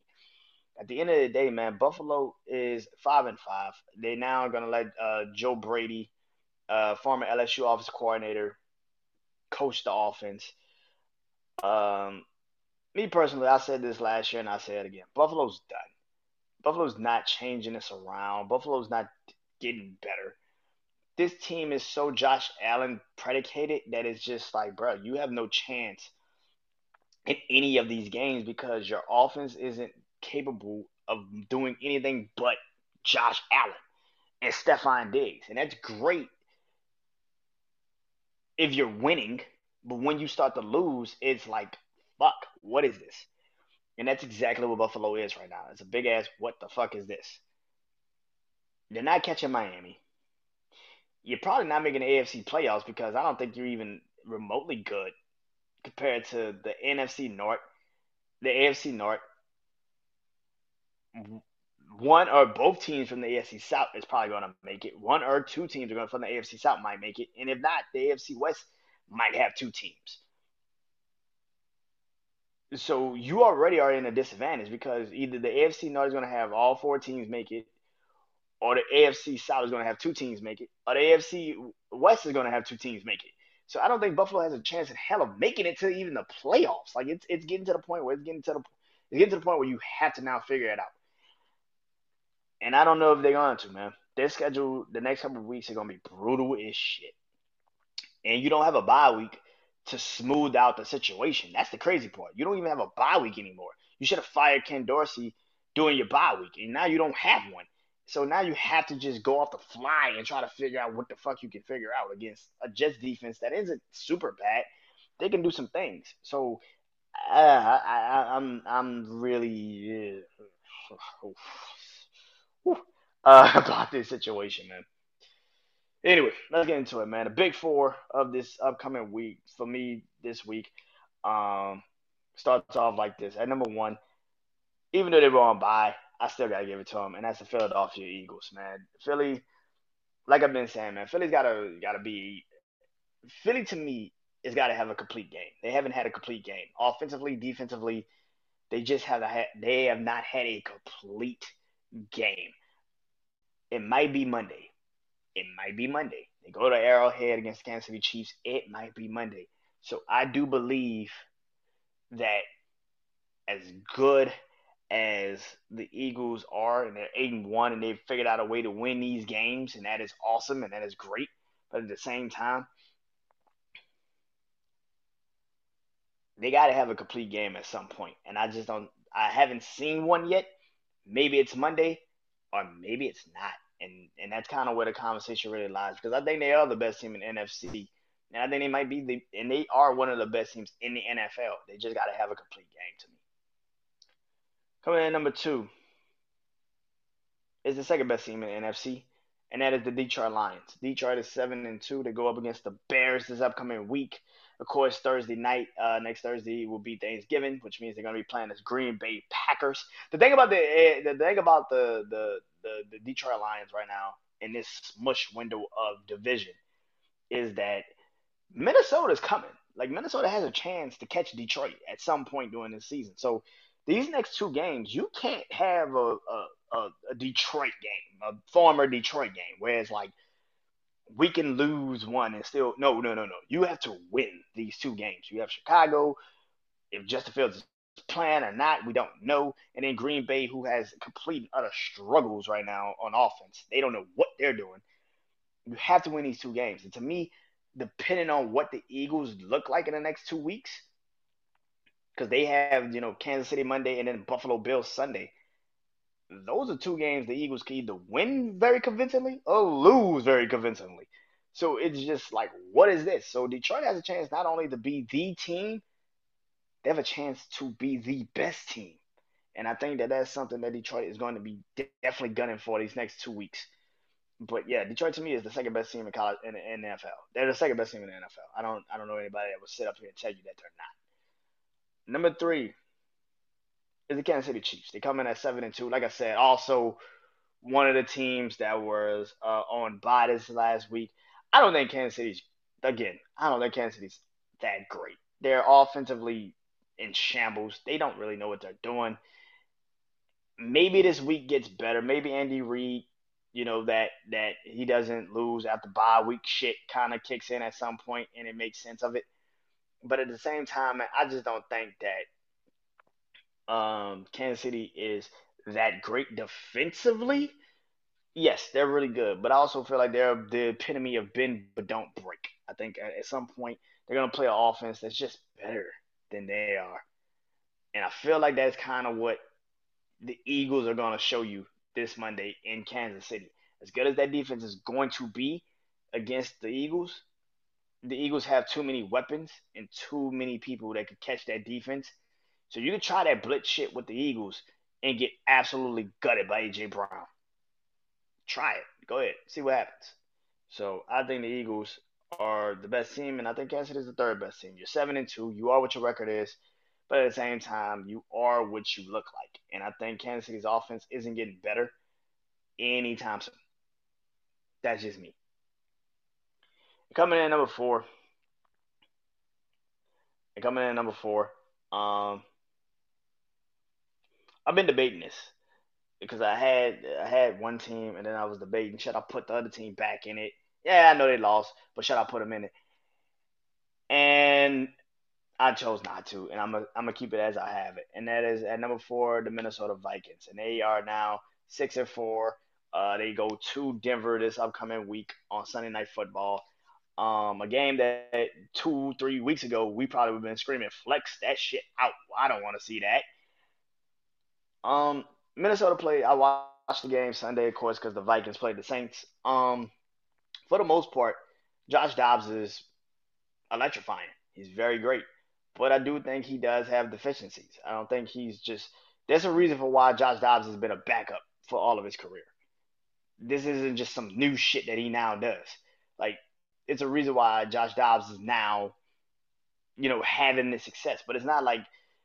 Speaker 1: At the end of the day, man, Buffalo is five and five. They're now gonna let uh, Joe Brady, uh, former LSU office coordinator, coach the offense. Um, me personally, I said this last year and I say it again. Buffalo's done. Buffalo's not changing this around. Buffalo's not getting better this team is so Josh Allen predicated that it's just like, bro, you have no chance in any of these games because your offense isn't capable of doing anything but Josh Allen and Stefon Diggs. And that's great if you're winning, but when you start to lose, it's like, fuck, what is this? And that's exactly what Buffalo is right now. It's a big ass, what the fuck is this? They're not catching Miami you're probably not making the AFC playoffs because I don't think you're even remotely good compared to the NFC North, the AFC North, one or both teams from the AFC South is probably going to make it. One or two teams are going from the AFC South might make it, and if not, the AFC West might have two teams. So you already are in a disadvantage because either the AFC North is going to have all four teams make it, or the AFC South is going to have two teams make it, or the AFC West is going to have two teams make it. So I don't think Buffalo has a chance in hell of making it to even the playoffs. Like it's it's getting to the point where it's getting to the it's getting to the point where you have to now figure it out. And I don't know if they're going to, man. Their schedule the next couple of weeks are gonna be brutal as shit. And you don't have a bye week to smooth out the situation. That's the crazy part. You don't even have a bye week anymore. You should have fired Ken Dorsey during your bye week, and now you don't have one. So now you have to just go off the fly and try to figure out what the fuck you can figure out against a Jets defense that isn't super bad. They can do some things. So uh, I, I, I'm I'm really uh, [sighs] uh, [laughs] about this situation, man. Anyway, let's get into it, man. The big four of this upcoming week for me this week um, starts off like this. At number one, even though they were on bye, I still gotta give it to them, and that's the Philadelphia Eagles, man. Philly, like I've been saying, man, Philly's gotta gotta be Philly to me has got to have a complete game. They haven't had a complete game, offensively, defensively. They just have a they have not had a complete game. It might be Monday. It might be Monday. They go to Arrowhead against Kansas City Chiefs. It might be Monday. So I do believe that as good as the Eagles are, and they're eight and one, and they've figured out a way to win these games, and that is awesome, and that is great. But at the same time, they got to have a complete game at some point, and I just don't. I haven't seen one yet. Maybe it's Monday, or maybe it's not, and and that's kind of where the conversation really lies because I think they are the best team in the NFC, and I think they might be the, and they are one of the best teams in the NFL. They just got to have a complete game to me. Coming in number two is the second best team in the NFC, and that is the Detroit Lions. Detroit is seven and two. They go up against the Bears this upcoming week. Of course, Thursday night, uh, next Thursday will be Thanksgiving, which means they're going to be playing as Green Bay Packers. The thing about the eh, the thing about the the the, the Detroit Lions right now in this smush window of division is that Minnesota's coming. Like Minnesota has a chance to catch Detroit at some point during this season. So these next two games, you can't have a, a, a, Detroit game, a former Detroit game, where it's like we can lose one and still no, no, no, no. You have to win these two games. You have Chicago. If Justin Fields is playing or not, we don't know. And then Green Bay, who has complete and utter struggles right now on offense. They don't know what they're doing. You have to win these two games. And to me, depending on what the Eagles look like in the next two weeks, because they have you know Kansas City Monday and then Buffalo Bills Sunday. Those are two games the Eagles can either win very convincingly or lose very convincingly. So it's just like, what is this? So Detroit has a chance not only to be the team, they have a chance to be the best team. And I think that that's something that Detroit is going to be definitely gunning for these next two weeks. But yeah, Detroit to me is the second best team in college in, the NFL. They're the second best team in the NFL. I don't I don't know anybody that would sit up here and tell you that they're not. Number three is the Kansas City Chiefs. They come in at seven and two. Like I said, also one of the teams that was uh, on bye this last week. I don't think Kansas City's again. I don't think Kansas City's that great. They're offensively in shambles. They don't really know what they're doing. Maybe this week gets better. Maybe Andy Reid, you know that that he doesn't lose after bye week shit kind of kicks in at some point and it makes sense of it. But at the same time, I just don't think that um, Kansas City is that great defensively. Yes, they're really good, but I also feel like they're the epitome of bend but don't break. I think at some point they're gonna play an offense that's just better than they are, and I feel like that's kind of what the Eagles are gonna show you this Monday in Kansas City. As good as that defense is going to be against the Eagles, the Eagles have too many weapons and too many people that could catch that defense. So you can try that blitz shit with the Eagles and get absolutely gutted by AJ Brown. Try it. Go ahead. See what happens. So I think the Eagles are the best team, and I think Kansas City is the third best team. You're seven and two. You are what your record is. but at the same time, you are what you look like. And I think Kansas City's offense isn't getting better anytime soon. That's just me. Coming in number four. And coming in number four. Um, I've been debating this because I had I had one team and then I was debating should I put the other team back in it. Yeah, I know they lost, but should I put them in it? And I chose not to, and I'm gonna I'm gonna keep it as I have it, and that is at number four, the Minnesota Vikings, and they are now six and four. Uh, they go to Denver this upcoming week on Sunday Night Football. Um, a game that two, three weeks ago we probably would have been screaming, "Flex that shit out!" I don't want to see that. Um, Minnesota played. I watched the game Sunday, of course, because the Vikings played the Saints. Um, for the most part, Josh Dobbs is electrifying. He's very great, but I do think he does have deficiencies. I don't think he's just. There's a reason for why Josh Dobbs has been a backup for all of his career. This isn't just some new shit that he now does. Like, it's a reason why Josh Dobbs is now, you know, having this success. But it's not like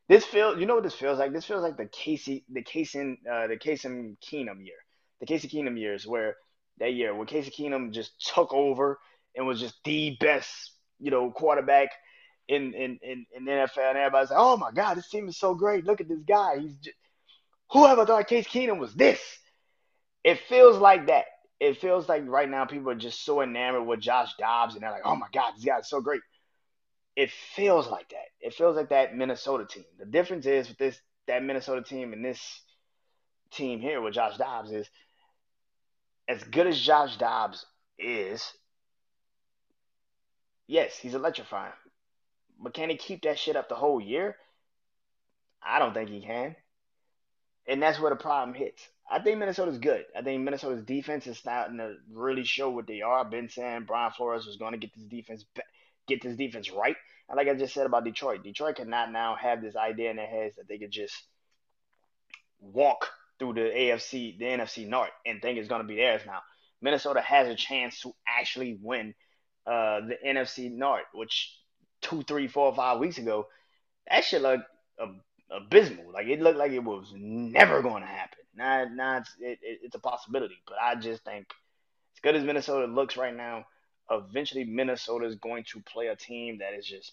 Speaker 1: this feels, you know what this feels like? This feels like the Casey, the Casey, uh, the Casey Keenum year, the Casey Keenum years where that year when Casey Keenum just took over and was just the best, you know, quarterback in in in, in NFL, and everybody's like, "Oh my God, this team is so great! Look at this guy. He's just, whoever thought Case Keenum was this." It feels like that. It feels like right now people are just so enamored with Josh Dobbs, and they're like, "Oh my God, this guy's so great." it feels like that. It feels like that Minnesota team. The difference is with this that Minnesota team and this team here with Josh Dobbs is as good as Josh Dobbs is, yes, he's electrifying. But can he keep that shit up the whole year? I don't think he can. And that's where the problem hits. I think Minnesota's good. I think Minnesota's defense is starting to really show what they are. Been saying Brian Flores was going to get this defense get this defense right. And like I just said about Detroit, Detroit cannot now have this idea in their heads that they could just walk through the AFC, the NFC North, and think it's going to be theirs now. Minnesota has a chance to actually win uh, the NFC North, which two, three, four, five weeks ago, that shit looked abysmal. Like it looked like it was never going to happen. Now, now it's, it, it's a possibility, but I just think as good as Minnesota looks right now, eventually Minnesota is going to play a team that is just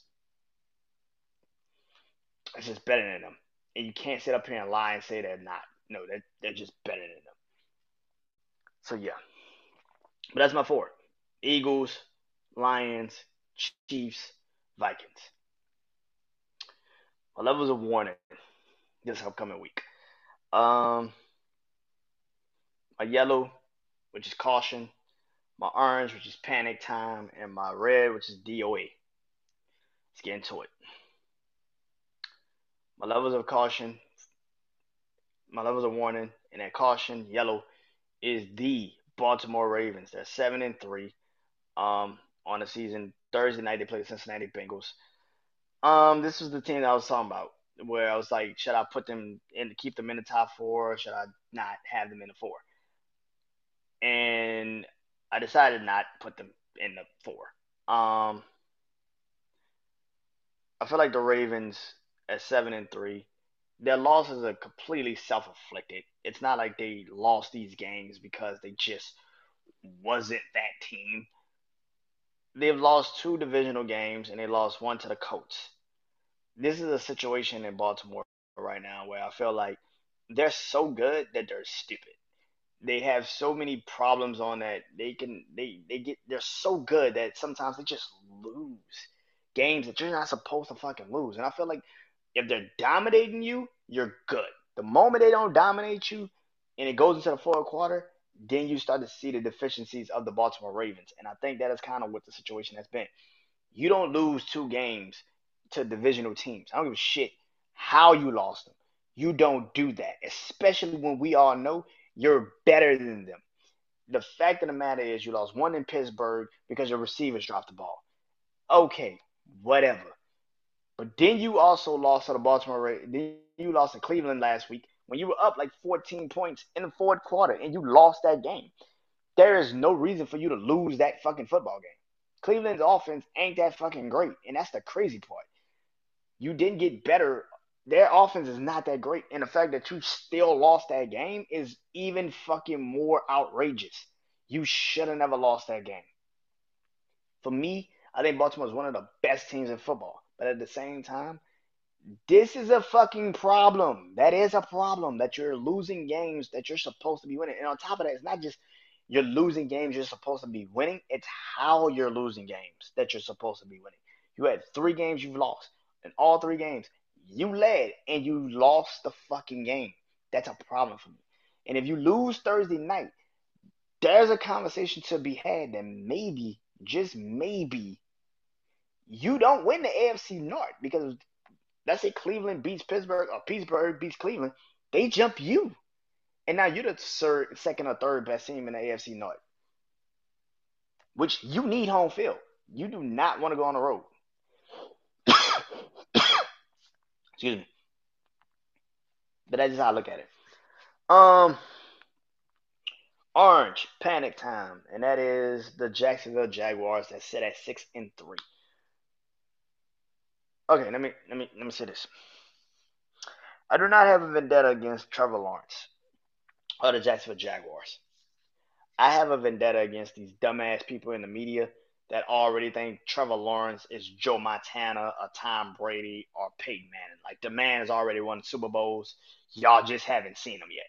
Speaker 1: it's just better than them. And you can't sit up here and lie and say they're not. No, they're, they're just better than them. So yeah. But that's my four. Eagles, Lions, Chiefs, Vikings. My levels of warning this upcoming week. Um my yellow, which is caution, my orange, which is panic time, and my red, which is DOA. Let's get into it. My levels of caution, my levels of warning, and that caution, yellow, is the Baltimore Ravens. They're seven and three um, on the season. Thursday night they play the Cincinnati Bengals. Um, this was the team that I was talking about, where I was like, should I put them in to keep them in the top four, or should I not have them in the four? And I decided not put them in the four. Um, I feel like the Ravens at seven and three, their losses are completely self-inflicted. It's not like they lost these games because they just wasn't that team. They've lost two divisional games and they lost one to the Colts. This is a situation in Baltimore right now where I feel like they're so good that they're stupid they have so many problems on that they can they they get they're so good that sometimes they just lose games that you're not supposed to fucking lose. And I feel like if they're dominating you, you're good. The moment they don't dominate you and it goes into the fourth quarter, then you start to see the deficiencies of the Baltimore Ravens. And I think that is kind of what the situation has been. You don't lose two games to divisional teams. I don't give a shit how you lost them. You don't do that, especially when we all know you're better than them. The fact of the matter is, you lost one in Pittsburgh because your receivers dropped the ball. Okay, whatever. But then you also lost to the Baltimore. Then you lost to Cleveland last week when you were up like 14 points in the fourth quarter and you lost that game. There is no reason for you to lose that fucking football game. Cleveland's offense ain't that fucking great, and that's the crazy part. You didn't get better their offense is not that great. And the fact that you still lost that game is even fucking more outrageous. You should have never lost that game. For me, I think Baltimore is one of the best teams in football. But at the same time, this is a fucking problem. That is a problem that you're losing games that you're supposed to be winning. And on top of that, it's not just you're losing games you're supposed to be winning, it's how you're losing games that you're supposed to be winning. You had three games you've lost. In all three games, you led and you lost the fucking game. That's a problem for me. And if you lose Thursday night, there's a conversation to be had that maybe, just maybe, you don't win the AFC North because let's say Cleveland beats Pittsburgh or Pittsburgh beats Cleveland, they jump you. And now you're the third, second or third best team in the AFC North, which you need home field. You do not want to go on the road. [coughs] Excuse me. But that's just how I look at it. Um, Orange Panic Time, and that is the Jacksonville Jaguars that sit at six and three. Okay, let me let me let me say this. I do not have a vendetta against Trevor Lawrence or the Jacksonville Jaguars. I have a vendetta against these dumbass people in the media that already think Trevor Lawrence is Joe Montana or Tom Brady or Peyton Manning. Like the man has already won Super Bowls. Y'all just haven't seen him yet.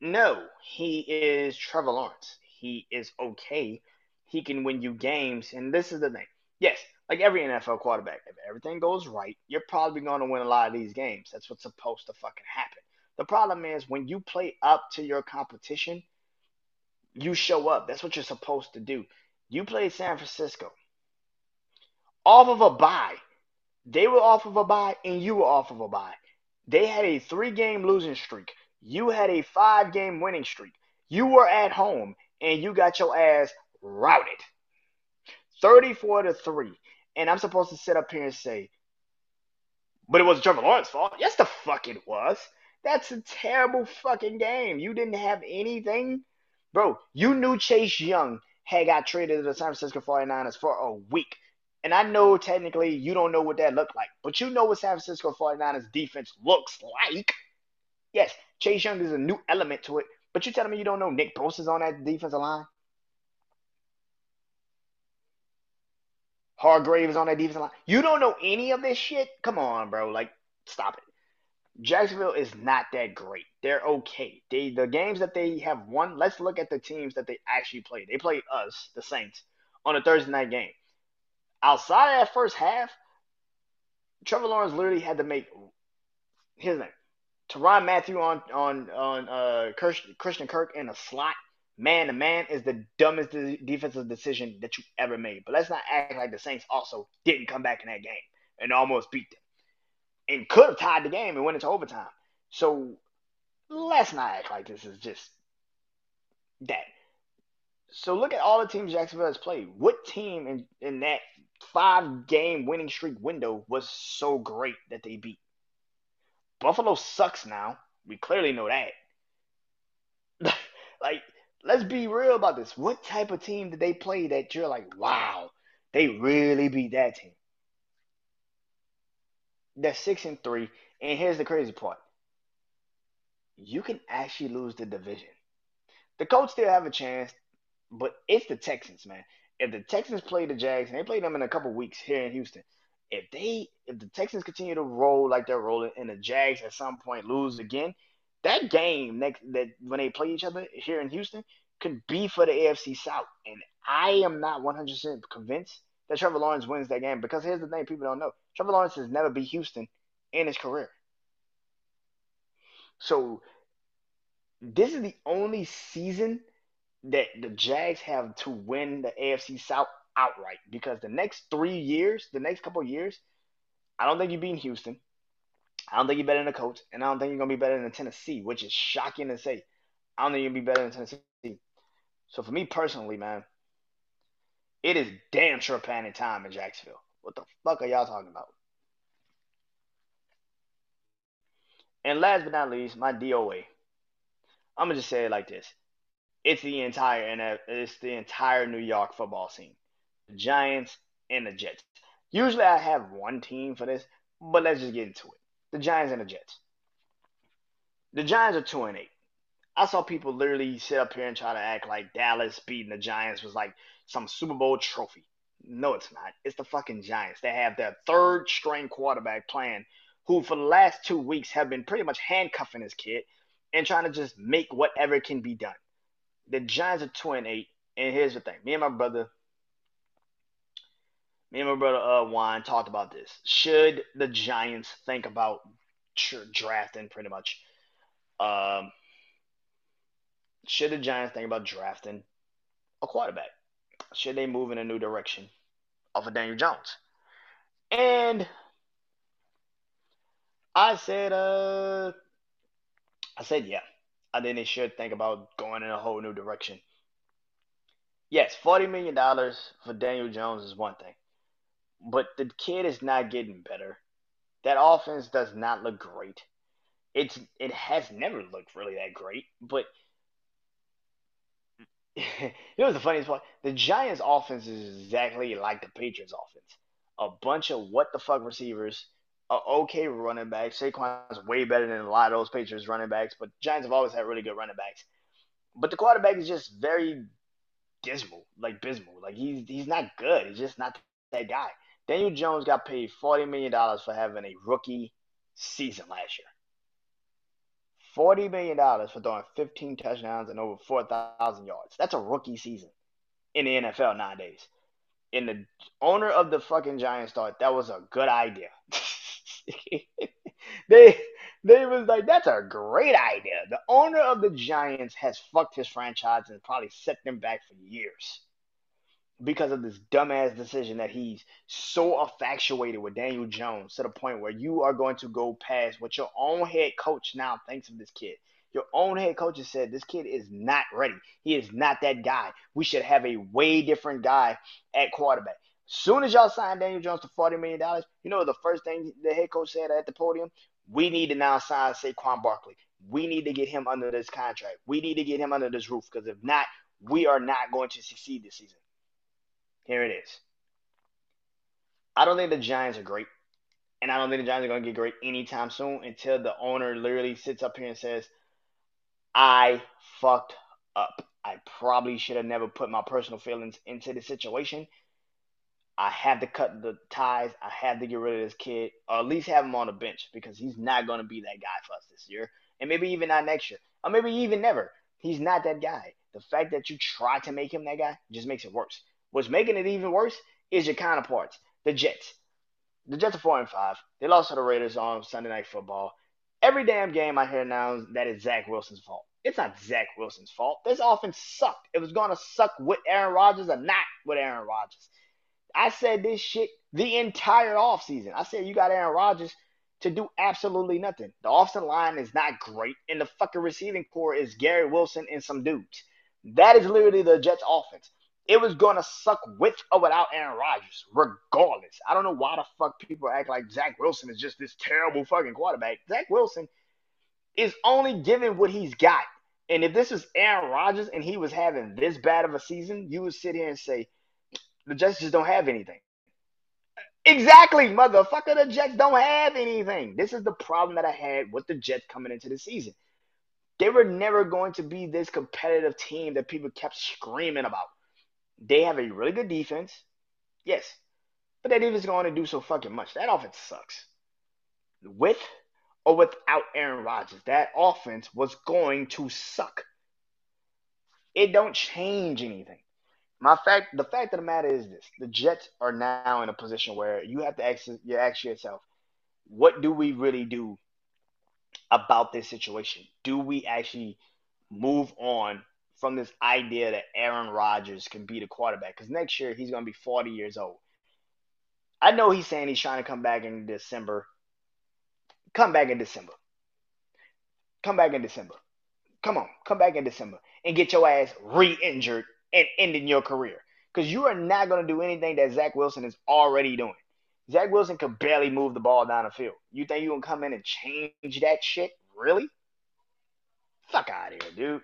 Speaker 1: No, he is Trevor Lawrence. He is okay. He can win you games. And this is the thing. Yes, like every NFL quarterback, if everything goes right, you're probably going to win a lot of these games. That's what's supposed to fucking happen. The problem is when you play up to your competition, you show up. That's what you're supposed to do. You played San Francisco off of a bye. They were off of a bye, and you were off of a bye. They had a three game losing streak. You had a five game winning streak. You were at home, and you got your ass routed 34 to 3. And I'm supposed to sit up here and say, but it was Trevor Lawrence's fault. Yes, the fuck it was. That's a terrible fucking game. You didn't have anything. Bro, you knew Chase Young had got traded to the San Francisco 49ers for a week. And I know technically you don't know what that looked like, but you know what San Francisco 49ers defense looks like. Yes, Chase Young is a new element to it, but you're telling me you don't know Nick Bosa's on that defensive line? Hargrave is on that defensive line. You don't know any of this shit? Come on, bro. Like, stop it. Jacksonville is not that great. They're okay. They the games that they have won. Let's look at the teams that they actually played. They played us, the Saints, on a Thursday night game. Outside of that first half, Trevor Lawrence literally had to make his name. Tyrann Mathieu on on on uh, Christian Kirk in a slot, man to man, is the dumbest defensive decision that you ever made. But let's not act like the Saints also didn't come back in that game and almost beat them and could have tied the game and went into overtime. So let's not act like this is just that. So look at all the teams Jacksonville has played. What team in, in that five game winning streak window was so great that they beat? Buffalo sucks now. We clearly know that. [laughs] like, let's be real about this. What type of team did they play that you're like, wow, they really beat that team? They're six and three. And here's the crazy part. You can actually lose the division. The Colts still have a chance, but it's the Texans, man. If the Texans play the Jags, and they play them in a couple weeks here in Houston, if they if the Texans continue to roll like they're rolling and the Jags at some point lose again, that game next that when they play each other here in Houston could be for the AFC South. And I am not 100% convinced that Trevor Lawrence wins that game because here's the thing people don't know. Trevor Lawrence has never beat Houston in his career. So this is the only season that the Jags have to win the AFC South outright because the next three years, the next couple years, I don't think you're beating Houston. I don't think you're better than the Colts, and I don't think you're gonna be better than Tennessee, which is shocking to say. I don't think gonna be better than Tennessee. So for me personally, man, it is damn sure panic time in Jacksonville. What the fuck are y'all talking about? And last but not least, my DOA. I'm gonna just say it like this: It's the entire it's the entire New York football scene, the Giants and the Jets. Usually I have one team for this, but let's just get into it. The Giants and the Jets. The Giants are two and eight. I saw people literally sit up here and try to act like Dallas beating the Giants was like some Super Bowl trophy. No, it's not. It's the fucking Giants. They have their third string quarterback playing, who for the last two weeks have been pretty much handcuffing this kid and trying to just make whatever can be done. The Giants are two and eight, and here's the thing: me and my brother, me and my brother uh Juan talked about this. Should the Giants think about drafting pretty much? Um, should the Giants think about drafting a quarterback? Should they move in a new direction off of Daniel Jones? And I said, uh, I said, yeah. I think they should think about going in a whole new direction. Yes, $40 million for Daniel Jones is one thing, but the kid is not getting better. That offense does not look great. It's it has never looked really that great, but [laughs] you know the funniest part? The Giants' offense is exactly like the Patriots' offense. A bunch of what the fuck receivers, a okay running back. Saquon's way better than a lot of those Patriots running backs, but Giants have always had really good running backs. But the quarterback is just very dismal, like dismal. Like he's he's not good. He's just not that guy. Daniel Jones got paid forty million dollars for having a rookie season last year. $40 million for throwing 15 touchdowns and over 4,000 yards. That's a rookie season in the NFL nowadays. And the owner of the fucking Giants thought that was a good idea. [laughs] they they was like, that's a great idea. The owner of the Giants has fucked his franchise and probably set them back for years because of this dumbass decision that he's so infatuated with Daniel Jones to the point where you are going to go past what your own head coach now thinks of this kid. Your own head coach has said this kid is not ready. He is not that guy. We should have a way different guy at quarterback. Soon as y'all sign Daniel Jones to $40 million, you know the first thing the head coach said at the podium? We need to now sign Saquon Barkley. We need to get him under this contract. We need to get him under this roof because if not, we are not going to succeed this season. Here it is. I don't think the Giants are great. And I don't think the Giants are going to get great anytime soon until the owner literally sits up here and says, I fucked up. I probably should have never put my personal feelings into the situation. I have to cut the ties. I have to get rid of this kid, or at least have him on the bench because he's not going to be that guy for us this year. And maybe even not next year, or maybe even never. He's not that guy. The fact that you try to make him that guy just makes it worse. What's making it even worse is your counterparts, the Jets. The Jets are four and five. They lost to the Raiders on Sunday Night Football. Every damn game I hear now that is Zach Wilson's fault. It's not Zach Wilson's fault. This offense sucked. It was gonna suck with Aaron Rodgers or not with Aaron Rodgers. I said this shit the entire offseason. I said you got Aaron Rodgers to do absolutely nothing. The offensive line is not great, and the fucking receiving core is Garrett Wilson and some dudes. That is literally the Jets offense it was going to suck with or without Aaron Rodgers, regardless. I don't know why the fuck people act like Zach Wilson is just this terrible fucking quarterback. Zach Wilson is only given what he's got. And if this was Aaron Rodgers and he was having this bad of a season, you would sit here and say, the Jets just don't have anything. Exactly, motherfucker. The Jets don't have anything. This is the problem that I had with the Jets coming into the season. They were never going to be this competitive team that people kept screaming about. They have a really good defense. Yes. But that defense is going to do so fucking much. That offense sucks. With or without Aaron Rodgers, that offense was going to suck. It don't change anything. My fact, the fact of the matter is this: the Jets are now in a position where you have to ask, you ask yourself, what do we really do about this situation? Do we actually move on from this idea that Aaron Rodgers can be the quarterback because next year he's going to be 40 years old. I know he's saying he's trying to come back in December. Come back in December. Come back in December. Come on, come back in December and get your ass re-injured and ending your career because you are not going to do anything that Zach Wilson is already doing. Zach Wilson could barely move the ball down the field. You think you can come in and change that shit? Really? Fuck out of here, dude.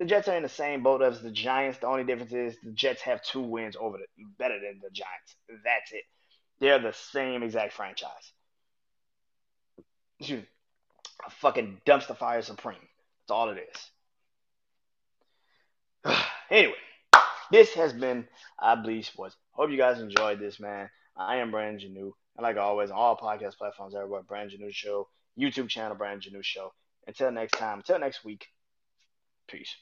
Speaker 1: The Jets are in the same boat as the Giants. The only difference is the Jets have two wins over the better than the Giants. That's it. They're the same exact franchise. excuse me, a fucking dumpster fire supreme. That's all it is. [sighs] anyway, this has been I Bleed Sports. Hope you guys enjoyed this, man. I am Brandon Janeau. And like always, on all podcast platforms everywhere, Brandon Janeau Show, YouTube channel, Brandon Janeau Show. Until next time, until next week, peace.